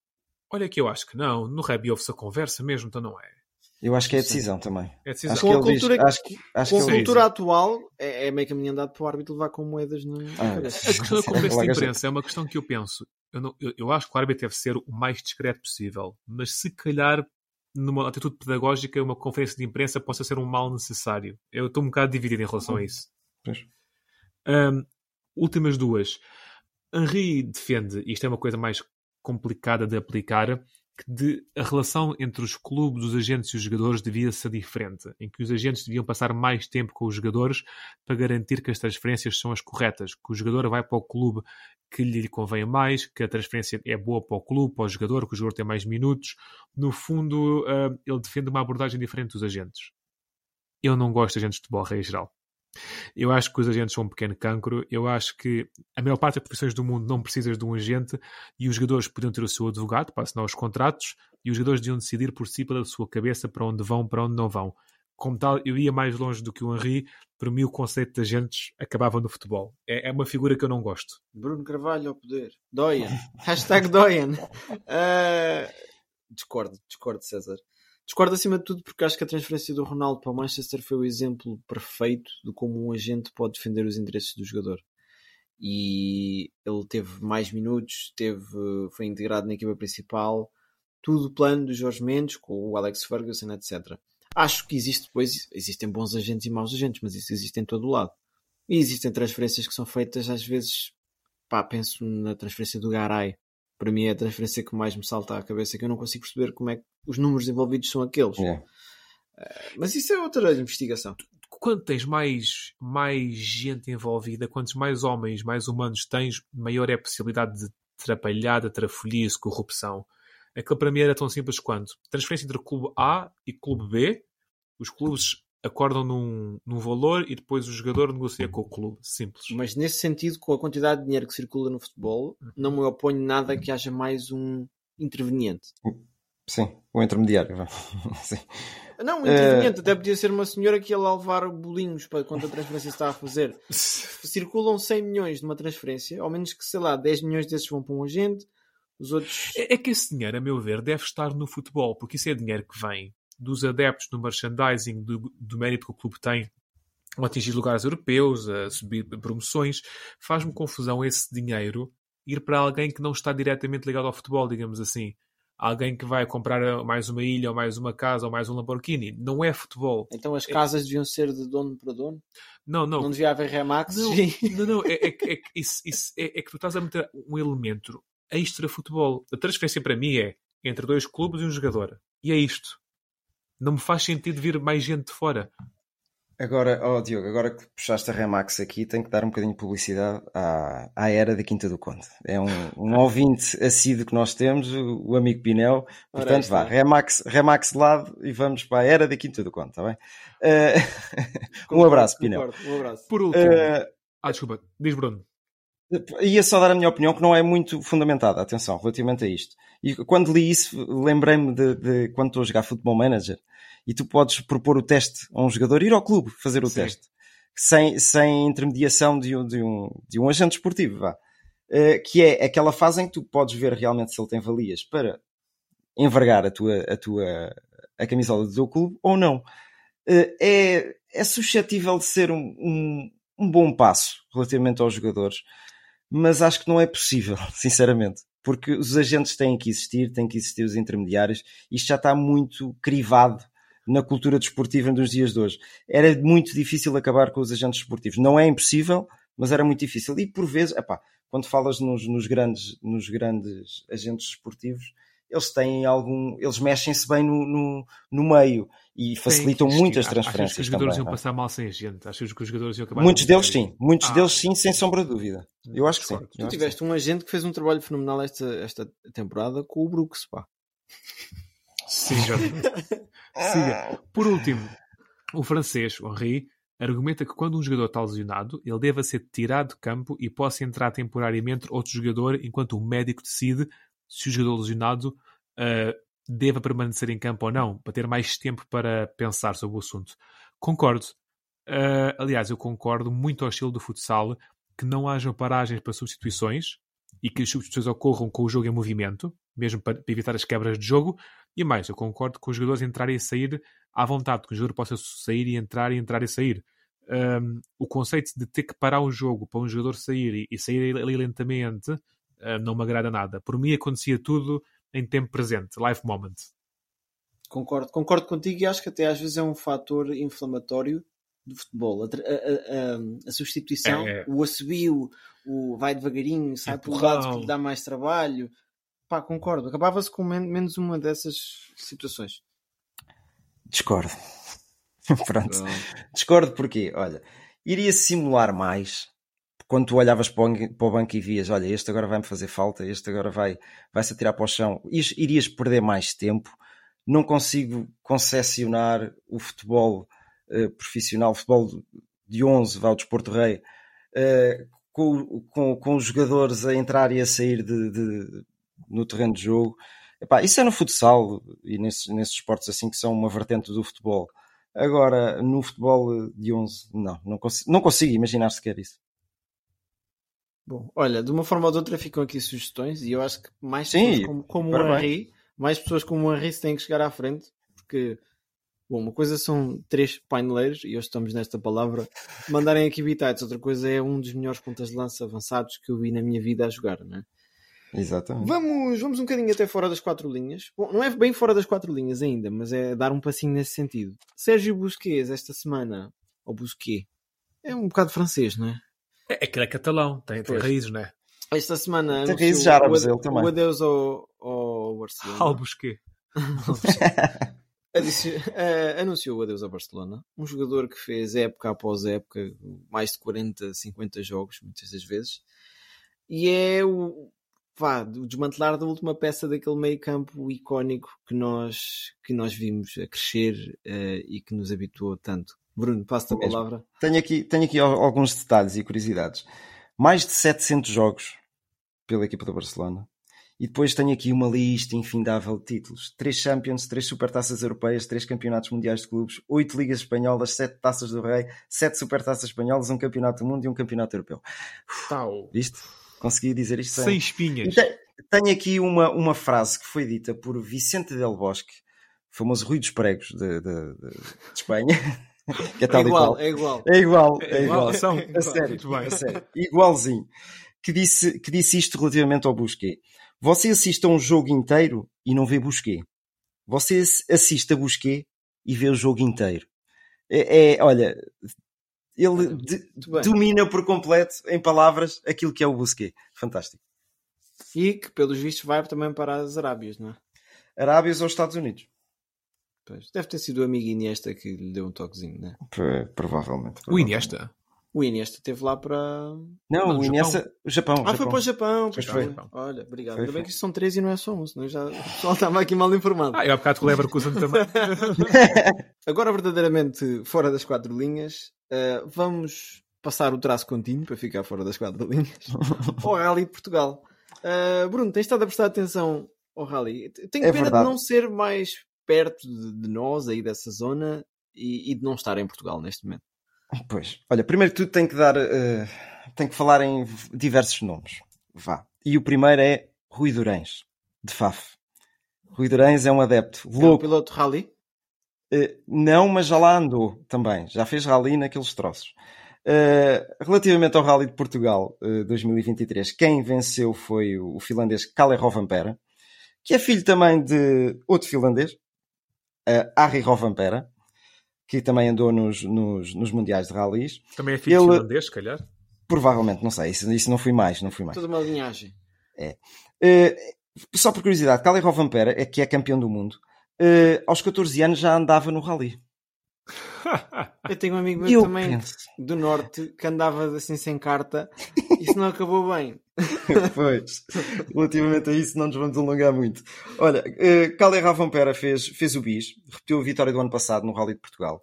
Olha que eu acho que não. No rugby houve-se a conversa mesmo, então não é. Eu acho que é a decisão também. É decisão. Acho Com que a ele diz, cultura- acho que, acho Com que a cultura atual, é, é meio caminho andado para o árbitro levar com moedas na Ah. A questão da Sim, conferência de imprensa é uma questão que eu penso. Eu, não- eu- eu acho que o árbitro deve ser o mais discreto possível, mas se calhar, numa atitude pedagógica, uma conferência de imprensa possa ser um mal necessário. Eu estou um bocado dividido em relação a isso. Ahm, últimas duas. Henri defende, e isto é uma coisa mais complicada de aplicar, que de, a relação entre os clubes, os agentes e os jogadores devia ser diferente, em que os agentes deviam passar mais tempo com os jogadores para garantir que as transferências são as corretas, que o jogador vai para o clube que lhe convém mais, que a transferência é boa para o clube, para o jogador, que o jogador tem mais minutos. No fundo, ah, ele defende uma abordagem diferente dos agentes. Eu não gosto de agentes de futebol, em geral. Eu acho que os agentes são um pequeno cancro. Eu acho que a maior parte das profissões do mundo não precisas de um agente e os jogadores podiam ter o seu advogado para assinar os contratos e os jogadores deviam decidir por si pela sua cabeça para onde vão, para onde não vão. Como tal, eu ia mais longe do que o Henri. Para mim, o conceito de agentes acabava no futebol. É, é uma figura que eu não gosto. Bruno Carvalho ao poder. Doyen. <laughs> Hashtag Doyen. <laughs> Ah, discordo, discordo, César. Discordo acima de tudo porque acho que a transferência do Ronaldo para o Manchester foi o exemplo perfeito de como um agente pode defender os interesses do jogador. E ele teve mais minutos, teve, foi integrado na equipa principal, tudo plano do Jorge Mendes, com o Alex Ferguson, etc. Acho que existe depois, existem bons agentes e maus agentes, mas isso existe em todo o lado. E existem transferências que são feitas às vezes pá, penso na transferência do Garay. Para mim é a transferência que mais me salta à cabeça, que eu não consigo perceber como é que os números envolvidos são aqueles. Yeah. Mas isso é outra investigação. Quando tens mais, mais gente envolvida, quantos mais homens, mais humanos tens, maior é a possibilidade de trapalhada, trafolhice, corrupção. Aquilo para mim era tão simples quanto transferência entre clube A e clube B. Os clubes acordam num, num valor e depois o jogador negocia com o clube. Simples. Mas nesse sentido, com a quantidade de dinheiro que circula no futebol, não me oponho nada que haja mais um interveniente. Sim, o intermediário. <laughs> Sim. Não, um interveniente, até podia ser uma senhora que ia lá levar bolinhos para quanto a transferência está a fazer. <laughs> Circulam 100 milhões de uma transferência, ao menos que, sei lá, 10 milhões desses vão para um agente, os outros. É, é que esse dinheiro, a meu ver, deve estar no futebol, porque isso é dinheiro que vem dos adeptos no merchandising, do, do mérito que o clube tem a atingir lugares europeus, a subir promoções. Faz-me confusão esse dinheiro ir para alguém que não está diretamente ligado ao futebol, digamos assim. Alguém que vai comprar mais uma ilha, ou mais uma casa, ou mais um Lamborghini. Não é futebol. Então as casas deviam ser de dono para dono? Não, não. Não devia haver Remax? Não, não, não. É, é, que- é, isso, isso- é, é que tu estás a meter um elemento extra futebol. A transferência para mim é entre dois clubes e um jogador. E é isto. Não me faz sentido vir mais gente de fora. Agora, oh Diogo, agora que puxaste a Remax aqui, tenho que dar um bocadinho de publicidade à, à era da Quinta do Conde. É um, um <laughs> ouvinte assíduo que nós temos, o, o amigo Pinel. Portanto, vá, Remax, Remax de lado e vamos para a era da Quinta do Conde, está bem? Eh, <laughs> um abraço, Pinel. Concordo, Um abraço. Por último. Eh, Ah, desculpa. Diz Bruno. Ia só dar a minha opinião, que não é muito fundamentada, atenção, relativamente a isto. E quando li isso, lembrei-me de, de quando estou a jogar Football Manager e tu podes propor o teste a um jogador, ir ao clube fazer o Sim. teste, sem, sem intermediação de um, de, um, de um agente esportivo, vá. Eh, que é aquela fase em que tu podes ver realmente se ele tem valias para envergar a tua, a tua a camisola do teu clube ou não. Eh, é, é suscetível de ser um, um, um bom passo relativamente aos jogadores, mas acho que não é possível, <laughs> sinceramente, porque os agentes têm que existir, têm que existir os intermediários, isto já está muito crivado na cultura desportiva nos dias de hoje. Era muito difícil acabar com os agentes desportivos. Não é impossível, mas era muito difícil. E por vezes, epá, quando falas nos, nos grandes, nos grandes agentes desportivos, eles têm algum, eles mexem-se bem no, no, no meio e facilitam que muitas existir. Achas que transferências os jogadores também. iam é? passar mal sem a gente? Achas que os jogadores iam acabar Muitos deles sim, muitos Ah. deles sim, sem sombra de dúvida. Eu acho que sim. Tu acho que tiveste um agente que fez um trabalho fenomenal esta, esta temporada com o Brooks, pá. Siga. <laughs> Siga. Por último, o francês, o Henri, argumenta que quando um jogador está lesionado, ele deva ser tirado de campo e possa entrar temporariamente outro jogador enquanto o médico decide se o jogador lesionado uh, deva permanecer em campo ou não, para ter mais tempo para pensar sobre o assunto. Concordo. Uh, aliás, eu concordo muito ao estilo do futsal que não haja paragens para substituições e que as substituições ocorram com o jogo em movimento, mesmo para evitar as quebras de jogo. E mais, eu concordo com os jogadores entrarem e sair à vontade, que o jogador possa sair e entrar e entrar e sair. Um, o conceito de ter que parar o jogo para um jogador sair e, e sair ali lentamente uh, não me agrada nada. Por mim acontecia tudo em tempo presente, live moment. Concordo, concordo contigo e acho que até às vezes é um fator inflamatório do futebol. A, a, a, a substituição, é, é. o assobio, o vai devagarinho, sai por lado que lhe dá mais trabalho. Pá, concordo. Acabava-se com men menos uma dessas situações. Discordo. <laughs> Pronto. Discordo porque, olha, iria simular mais quando tu olhavas para o banco e vias, olha, este agora vai-me fazer falta, este agora vai, vai-se atirar para o chão, irias perder mais tempo. Não consigo concessionar o futebol uh, profissional, o futebol de 11, vá ao desporto rei, uh, com, com, com, os jogadores a entrar e a sair de, de no terreno de jogo. Epá, isso é no futsal e nesses, nesses esportes assim que são uma vertente do futebol. Agora, no futebol de 11, não, não não consigo imaginar sequer isso. Bom, olha, de uma forma ou de outra ficam aqui sugestões e eu acho que mais pessoas Sim, como, como o Henry, mais pessoas como o Henry têm que chegar à frente, porque Bom, uma coisa são três paineleiros, e hoje estamos nesta palavra, mandarem aqui bitites. Outra coisa é um dos melhores pontas de lança avançados que eu vi na minha vida a jogar, não é? Exatamente. Vamos, vamos um bocadinho até fora das quatro linhas. Bom, não é bem fora das quatro linhas ainda, mas é dar um passinho nesse sentido. Sérgio Busquets, esta semana, ou Busquets, é um bocado francês, não é? É, é que é catalão, tem, tem raízes, não é? Esta semana tem raízes árabes, ele também. O adeus ao, ao Barcelona. Ao Busquets. <laughs> uh, anunciou o adeus ao Barcelona. Um jogador que fez época após época, mais de 40, 50 jogos, muitas das vezes. E é o, vá, o desmantelar da última peça daquele meio campo icónico que nós, que nós vimos a crescer uh, e que nos habituou tanto. Bruno, passo-te a palavra. Tenho aqui, tenho aqui alguns detalhes e curiosidades. Mais de 700 jogos pela equipa do Barcelona. E depois tenho aqui uma lista infindável de títulos: três Champions, três Supertaças Europeias, três Campeonatos Mundiais de Clubes, oito Ligas Espanholas, sete Taças do Rei, sete Supertaças Espanholas, um Campeonato do Mundo e um Campeonato Europeu. Tal. Viste? Consegui dizer isto sem, sem espinhas. tenho aqui uma, uma frase que foi dita por Vicente Del Bosque, famoso Rui dos Pregos de, de, de, de Espanha. <laughs> que é, tal é, igual, é igual, é igual. É igual, é igual. A sério, a sério. Igualzinho. Que disse, que disse isto relativamente ao Busquet. Você assiste a um jogo inteiro e não vê Busquet. Você assiste a Busquet e vê o jogo inteiro. É, é olha, ele de, domina por completo, em palavras, aquilo que é o Busquet. Fantástico. E que, pelos vistos, vai também para as Arábias, não é? Arábias ou Estados Unidos. Pois, deve ter sido o amigo Iniesta que lhe deu um toquezinho, não é? Provavelmente. provavelmente. O Iniesta? O Iniesta esteve lá para. Não, não o Iniesta. Japão. O Japão. Ah, Japão. foi para o Japão. Pois foi. Olha, obrigado. Foi, Ainda bem que isto são três e não é só um, senão já... <laughs> o pessoal estava aqui mal informado. Ah, eu há bocado com o Leverkusen também. <laughs> Agora, verdadeiramente, fora das quatro linhas, uh, vamos passar o traço contínuo para ficar fora das quatro <laughs> linhas ao Rally de Portugal. Uh, Bruno, tens estado a prestar atenção ao Rally? Tenho é pena verdade. de não ser mais perto de, de nós, aí dessa zona, e, e de não estar em Portugal neste momento. Pois, olha, primeiro que tudo tem que dar, uh, tem que falar em diversos nomes. Vá. E o primeiro é Rui Durães, de Faf. Rui Durães é um adepto louco. É um piloto rally? Uh, não, mas já lá andou também. Já fez rally naqueles troços. Uh, relativamente ao Rally de Portugal uh, 2023, quem venceu foi o, o finlandês Kalle Rovanperä, que é filho também de outro finlandês, uh, Harry Rovanperä, que também andou nos, nos, nos Mundiais de Rallys. Também é filho Ele, finlandês, se calhar? Provavelmente, não sei. Isso, isso não fui mais, não fui mais. Toda uma linhagem. É. Uh, só por curiosidade, Kalle Rovanperä, é que é campeão do mundo, uh, aos 14 anos já andava no Rally. <laughs> Eu tenho um amigo meu também penso. do Norte que andava assim sem carta e isso não acabou bem. <laughs> pois, relativamente a isso não nos vamos alongar muito. Olha, uh, Kalle Ravampera fez, fez o bis, repetiu a vitória do ano passado no Rally de Portugal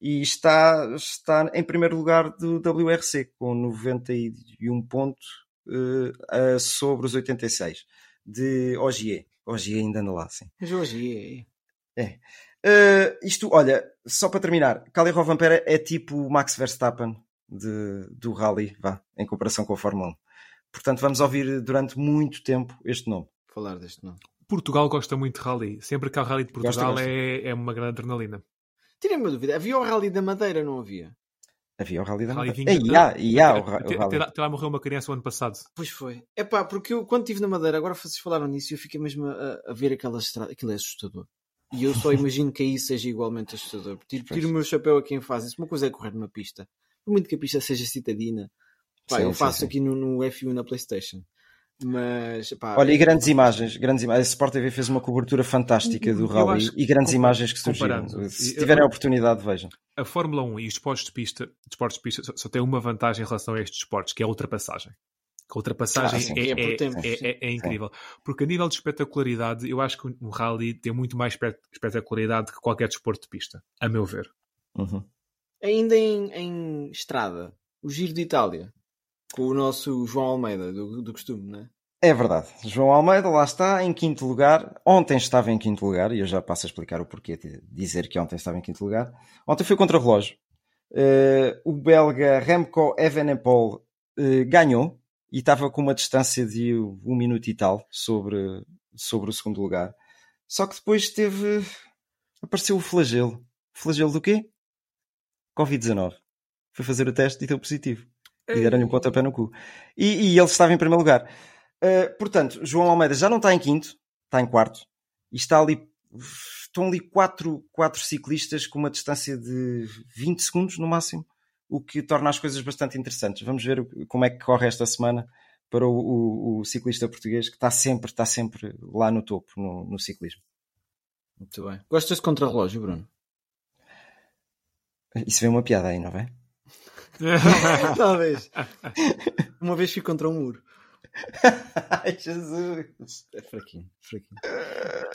e está, está em primeiro lugar do WRC, com 91 pontos uh, uh, sobre os 86 de Ogier. Ogier ainda anda lá, sim. Mas Ogier. É. Uh, isto, olha, só para terminar, Cali Rovanpera é tipo o Max Verstappen de, do Rally, vá, em comparação com a Fórmula 1. Portanto, vamos ouvir durante muito tempo este nome. Falar deste nome. Portugal gosta muito de rally. Sempre que há rally de Portugal Gosta, gosta. É, é uma grande adrenalina. Tirem uma dúvida. Havia o Rally da Madeira, não havia? Havia o Rally da Rally Madeira. de E há, e há o, o Rally. até lá morreu uma criança o ano passado. Pois foi. É pá, porque eu quando estive na Madeira, agora vocês falaram nisso e eu fiquei mesmo a, a ver aquela estrada. Aquilo é assustador. E eu só <laughs> imagino que aí seja igualmente assustador. Tiro, tiro o meu chapéu a quem faz isso. Uma coisa é correr numa pista. Por muito que a pista seja citadina. Pá, Sim, eu faço sim. aqui no, no F1 na Playstation. Mas, pá, Olha, e grandes imagens, grandes imagens. A Sport TV fez uma cobertura fantástica do Rally e grandes imagens que surgiram. Se tiverem a oportunidade, vejam. A Fórmula 1 e os esportes de pista, esportes de pista só, só têm uma vantagem em relação a estes esportes, que é a ultrapassagem. A ultrapassagem Ah, sim. é, É é- é- é- é incrível. Porque a nível de espetacularidade, eu acho que um rally tem muito mais espe- espetacularidade que qualquer desporto de pista, a meu ver. Uhum. ainda em, em estrada, o Giro de Itália, com o nosso João Almeida, do, do costume, né? É verdade. João Almeida lá está em quinto lugar. Ontem estava em quinto lugar e eu já passo a explicar o porquê de dizer que ontem estava em quinto lugar. Ontem foi contra o relógio. Eh, o belga Remco Evenepoel eh, ganhou e estava com uma distância de um minuto e tal sobre, sobre o segundo lugar. Só que depois teve. apareceu o flagelo. Flagelo do quê? Covid-19. Foi fazer o teste e deu positivo. E deram-lhe um pontapé no cu. E, e ele estava em primeiro lugar. Uh, portanto, João Almeida já não está em quinto, está em quarto. E está ali. Estão ali quatro, quatro ciclistas com uma distância de 20 segundos no máximo, o que torna as coisas bastante interessantes. Vamos ver como é que corre esta semana para o, o- o ciclista português que está sempre, está sempre lá no topo no, no ciclismo. Muito bem. Gostas de contrarrelógio, Bruno? Isso vem uma piada aí, não é? <laughs> Talvez. <laughs> Uma vez fui contra um muro. <laughs> Ai, Jesus! É fraquinho, fraquinho.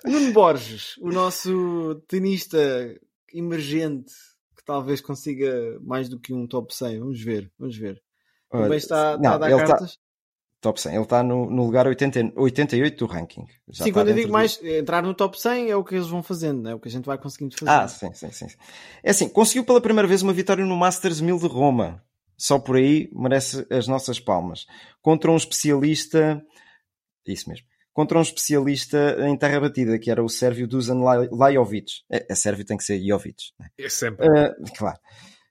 Nuno Borges, o nosso tenista emergente, que talvez consiga mais do que um top 100. Vamos ver, vamos ver. Também está, está não, a dar está- cartas. Top 100. Ele está no, no lugar 80, 88 do ranking. Já Sim, está quando eu digo do- mais, entrar no top 100 é o que eles vão fazendo, é o que a gente vai conseguindo fazer. Ah, sim, sim, sim. É assim, conseguiu pela primeira vez uma vitória no Masters 1000 de Roma. Só por aí merece as nossas palmas. Contra um especialista. Isso mesmo. Contra um especialista em terra batida, que era o sérvio Dusan Laj- Lajovic. É, é sérvio, tem que ser Jovic. né? É sempre. Ah, claro.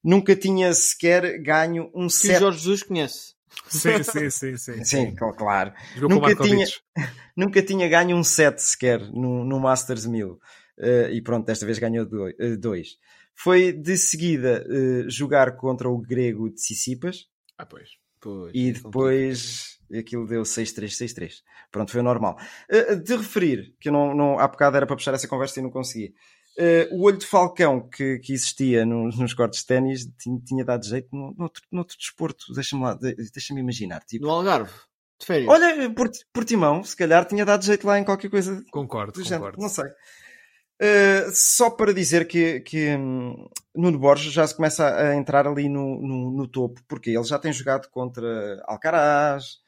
Nunca tinha sequer ganho um que o set. Jorge Jesus conhece. Sim, sim, sim, sim. <laughs> Sim, cl- claro. Jogou Nunca tinha-. <laughs> Nunca tinha ganho um set sequer no, no Masters 1000. Eh, e pronto, desta vez ganhou eh, dois. Foi de seguida eh, jogar contra o grego Tsitsipas Ah, pois. Pois, e é depois aquilo deu 6-3, 6-3. Pronto, foi normal. Eh, de referir, que eu não, não, há bocado era para puxar essa conversa e não consegui. Eh, o olho de falcão que, que existia no- nos cortes de ténis tinha, tinha dado jeito no, noutro, noutro desporto. Deixa-me lá, de- deixa-me imaginar. Tipo, No Algarve, de férias. olha, por, por timão, se calhar tinha dado jeito lá em qualquer coisa Concordo, concordo. não sei. Uh, só para dizer que, que hum, Nuno Borges já se começa a entrar ali no, no, no topo, porque ele já tem jogado contra Alcaraz,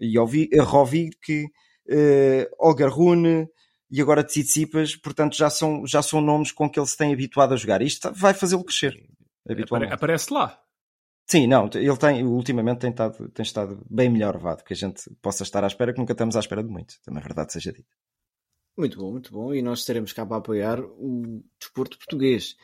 Jovi- eh, Rovik, uh, Olga Rune e agora Tsitsipas, portanto já são, já são nomes com que ele se tem habituado a jogar. Isto vai fazê-lo crescer, habitualmente. Aparece lá. Sim, não, ele tem, ultimamente tem estado, tem estado bem melhor, vado, que a gente possa estar à espera, que nunca estamos à espera de muito, também é verdade seja dito. Muito bom, muito bom. E nós estaremos cá para apoiar o desporto português.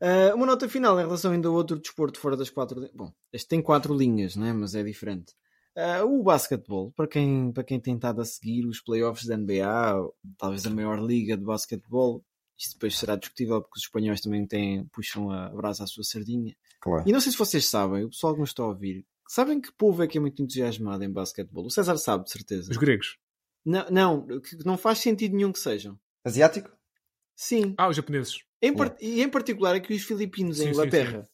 Ah, uma nota final em relação ainda a outro desporto fora das quatro. Bom, este tem quatro linhas, né? mas é diferente. Ah, o basquetebol, para quem, para quem tem estado a seguir os playoffs da NBA, talvez a maior liga de basquetebol, isto depois será discutível porque os espanhóis também têm, puxam a brasa à sua sardinha. Claro. E não sei se vocês sabem, o pessoal que nos está a ouvir, sabem que povo é que é muito entusiasmado em basquetebol? O César sabe, de certeza. Os gregos. Não, não, que não faz sentido nenhum que sejam. Asiático? Sim. Ah, os japoneses. Em par- E em particular aqui os filipinos em Sim, sim, Inglaterra.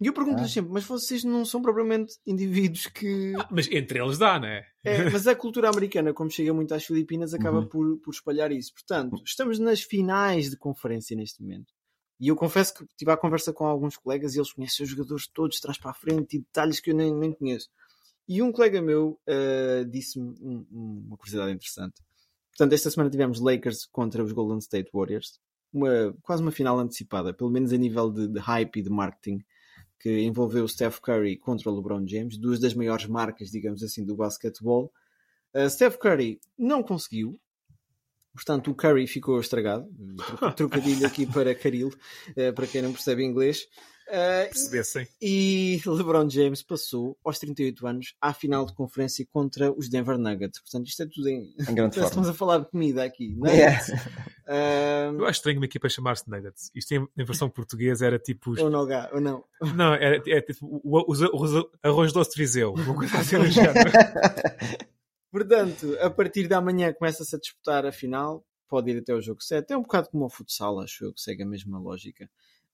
E eu pergunto-lhes Ah. sempre, mas vocês não são propriamente indivíduos que. Ah, mas entre eles dá, não é? É, <laughs> mas a cultura americana, como chega muito às Filipinas, acaba Uhum. por, por espalhar isso. Portanto, estamos nas finais de conferência neste momento. E eu confesso que tive a conversa com alguns colegas e eles conhecem os jogadores todos, trás para a frente e detalhes que eu nem, nem conheço. E um colega meu uh, disse-me um, um, uma curiosidade interessante. Portanto, esta semana tivemos Lakers contra os Golden State Warriors. Uma, quase uma final antecipada, pelo menos a nível de, de hype e de marketing, que envolveu o Steph Curry contra o LeBron James, duas das maiores marcas, digamos assim, do basquetebol. Uh, Steph Curry não conseguiu, Portanto, o curry ficou estragado. Trocadilho aqui para Caril, uh, <laughs> para quem não percebe inglês. Uh, Percebessem. E LeBron James passou aos 38 anos à final de conferência contra os Denver Nuggets. Portanto, isto é tudo em. em grande <laughs> forma. Estamos a falar de comida aqui, não é? Yeah. Uh, Eu acho estranho uma equipa chamar-se Nuggets. Isto em, em versão portuguesa era tipo. Os... ou não, ou não. Não, era, era tipo o, o, o, arroz doce de Viseu. Uma coisa assim do <laughs> género. Portanto, a partir da manhã começa-se a disputar a final. Pode ir até o jogo 7. É um bocado como o futsal, acho eu, que segue a mesma lógica.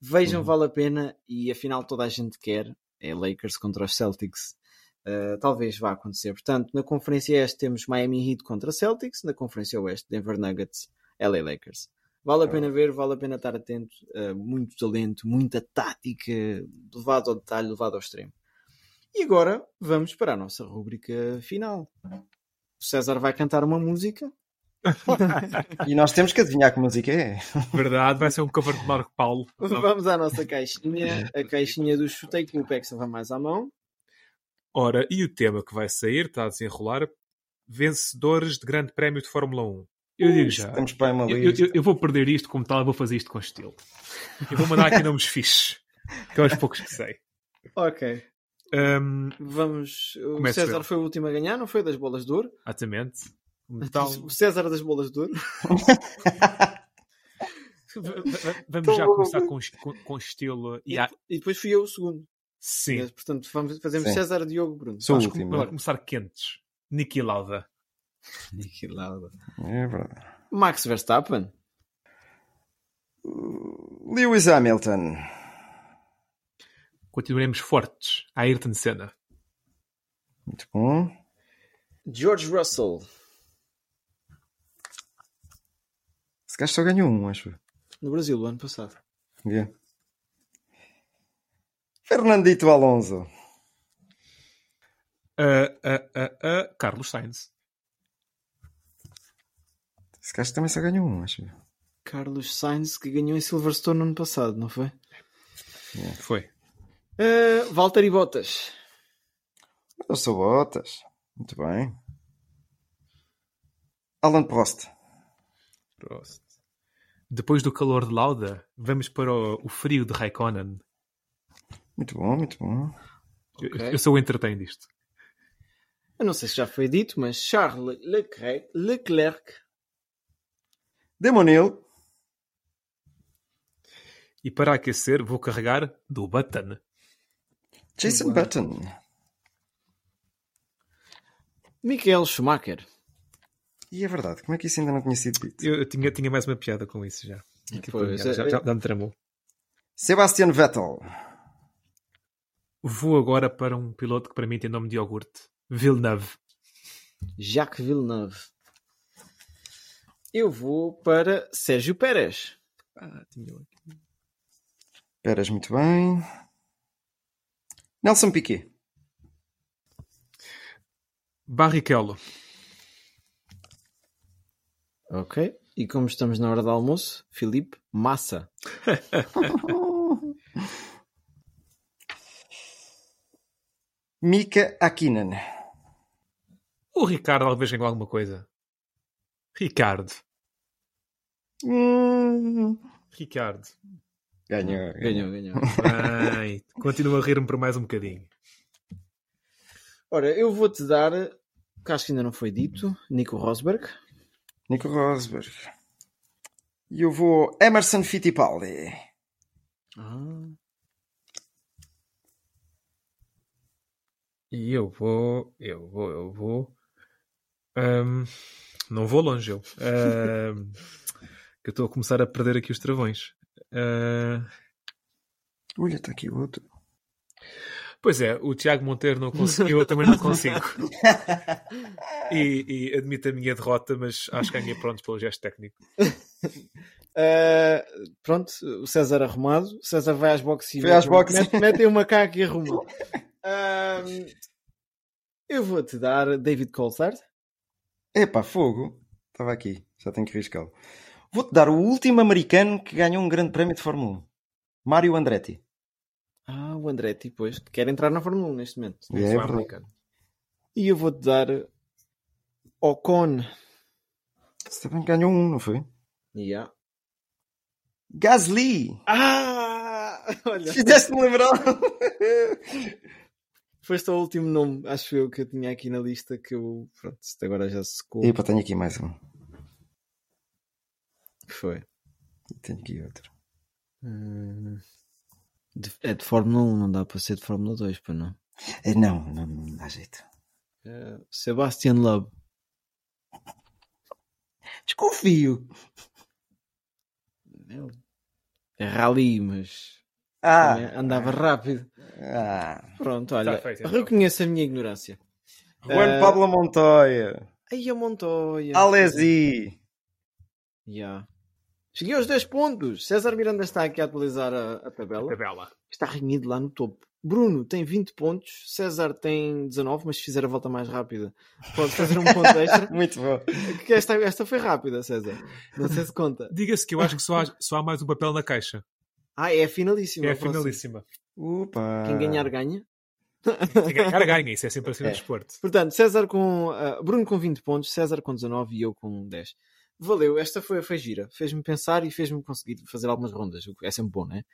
Vejam, uhum. vale a pena e afinal toda a gente quer. É Lakers contra os Celtics. Uh, talvez vá acontecer. Portanto, na Conferência Este temos Miami Heat contra Celtics, na Conferência Oeste Denver Nuggets, LA Lakers. Vale a pena ver, vale a pena estar atento. Uh, muito talento, muita tática, levado ao detalhe, levado ao extremo. E agora vamos para a nossa rúbrica final. O César vai cantar uma música. E nós temos que adivinhar que música é. Verdade, vai ser um cover de Marco Paulo. Vamos à nossa caixinha, a caixinha do chutei que o Pexa vai mais à mão. Ora, e o tema que vai sair, está a desenrolar, vencedores de Grande Prémio de Fórmula 1. Eu digo já, Estamos para uma eu, eu, eu, vou perder isto como tal, vou fazer isto com estilo. Eu vou mandar aqui nomes fixes, que é aos poucos que sei. Ok. Um, Vamos. O César eu. foi o último a ganhar, não foi? Das bolas de ouro. Exatamente. Então... O César das bolas de ouro. <laughs> vamos já começar com, com, estilo. E, e, depois fui eu o segundo. Sim. Mas, portanto, vamos, fazemos Sim. César, Diogo, Bruno. Sou o Vamos último. com- começar quentes. Niki Lauda. <laughs> Niki Lauda. É verdade. Max Verstappen. Lewis Hamilton. Continuaremos fortes. Ayrton Senna. Muito bom. George Russell. Esse gajo só ganhou um, acho. No Brasil, o ano passado. Yeah. Fernandito Alonso. Ah, ah, ah, Carlos Sainz. Esse gajo também só ganhou um, acho. Carlos Sainz, que ganhou em Silverstone no ano passado, não foi? Foi. Uh, Valtteri Bottas. Eu sou Botas. Muito bem. Alan Prost. Prost. Depois do calor de Lauda, vamos para o, o frio de Raikkonen. Muito bom, muito bom. Eu- Ok. Eu, sou o entretém disto. Eu não sei se já foi dito, mas Charles Leclerc, Leclerc Demonil. E para aquecer, vou carregar do Button. Jason Button. Michael Schumacher. E é verdade, como é que isso ainda não tinha sido dito? Eu, eu tinha, tinha mais uma piada com isso já. Pois, piada, já, é- já, já me tramou. Sebastian Vettel. Vou agora para um piloto que para mim tem nome de iogurte. Villeneuve. Jacques Villeneuve. Eu vou para Sérgio Pérez. Ah, tinha aqui. Peras, muito bem. Nelson Piquet. Barrichello. Ok. E como estamos na hora do almoço, Filipe Massa. <laughs> Mika Hakkinen. O Ricardo talvez ganhe alguma coisa. Ricardo. Hum, Ricardo. Ganhou. Ganhou, ganhou. <laughs> Bem, continuo a rir-me por mais um bocadinho. Ora, eu vou-te dar, que acho que ainda não foi dito, Nico Rosberg. Nico Rosberg. E eu vou Emerson Fittipaldi. Ah. E eu vou, eu vou, eu vou. Ahm, não vou longe, eu. Ahm, que eu estou a começar a perder aqui os travões. Ah, Olha, está aqui outro. Pois é, o Tiago Monteiro não conseguiu, eu também não consigo. <laughs> E, e admito a minha derrota, mas acho que ganhei pronto pelo gesto técnico. Uh, pronto, o César arrumado. O César vai às boxes e Foi às boxes. mete, mete um macaco e arruma. Um, eu vou-te dar David Coulthard. Epá, fogo. Estava aqui, já tenho que riscá-lo. Vou-te dar o último americano que ganhou um grande prémio de Fórmula 1. Mário Andretti. Ah, o Andretti, pois, que quer entrar na Fórmula 1 neste momento. É, Só verdade. E eu vou-te dar Ocon. Você também ganhou um, não foi? Yeah. Gasly! Ah! <laughs> Olha, Fizeste-me lembrar! foste o último nome, acho eu, que eu tinha aqui na lista que eu. Pronto, isto agora já se secou. Epá, tenho aqui mais um. Foi? Tenho aqui outro. Hum, de- é de Fórmula 1, não dá para ser de Fórmula 2, para não. Eh, Não, não, não dá jeito. Eh, Sebastian Loeb. Desconfio. É rally, mas Ah! andava rápido. ah. Pronto, olha, feito, então. reconheço a minha ignorância. Juan Eh, Pablo Montoya. Aí a Montoya. Alesi. Yeah. Cheguei aos 10 pontos. César Miranda está aqui a atualizar a, a tabela. Tabela. Está renhido lá no topo. Bruno tem 20 pontos. César tem 19, mas se fizer a volta mais rápida, pode fazer um ponto extra. <laughs> Muito bom. Esta, esta foi rápida, César. Não sei se conta. Diga-se que eu acho que só há, só há mais um papel na caixa. Ah, é a finalíssima. É a a finalíssima. Opa. Quem ganhar, ganha. Quem ganhar, ganha. Isso é sempre assim no É. desporto. Portanto, César com. ah, Bruno com 20 pontos, César com 19 e eu com 10. Valeu, esta foi, foi gira. Fez-me pensar e fez-me conseguir fazer algumas rondas. o que É sempre bom, não é?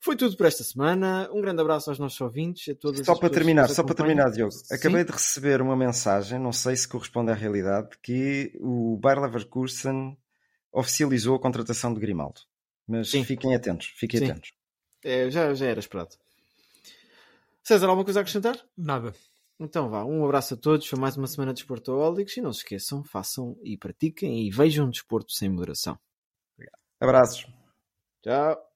Foi tudo por esta semana. Um grande abraço aos nossos ouvintes. A todas Só as para terminar, só para terminar, Diogo. Sim. Acabei de receber uma mensagem, não sei se corresponde à realidade, que o Bayer Leverkusen oficializou a contratação de Grimaldo. Mas Sim. fiquem atentos, fiquem Sim. atentos. É, já, já era esperado. César, alguma coisa a acrescentar? Nada. Então vá, um abraço a todos. Foi mais uma semana de Desportólicos. E não se esqueçam, façam e pratiquem e vejam desporto sem moderação. Abraços. Tchau.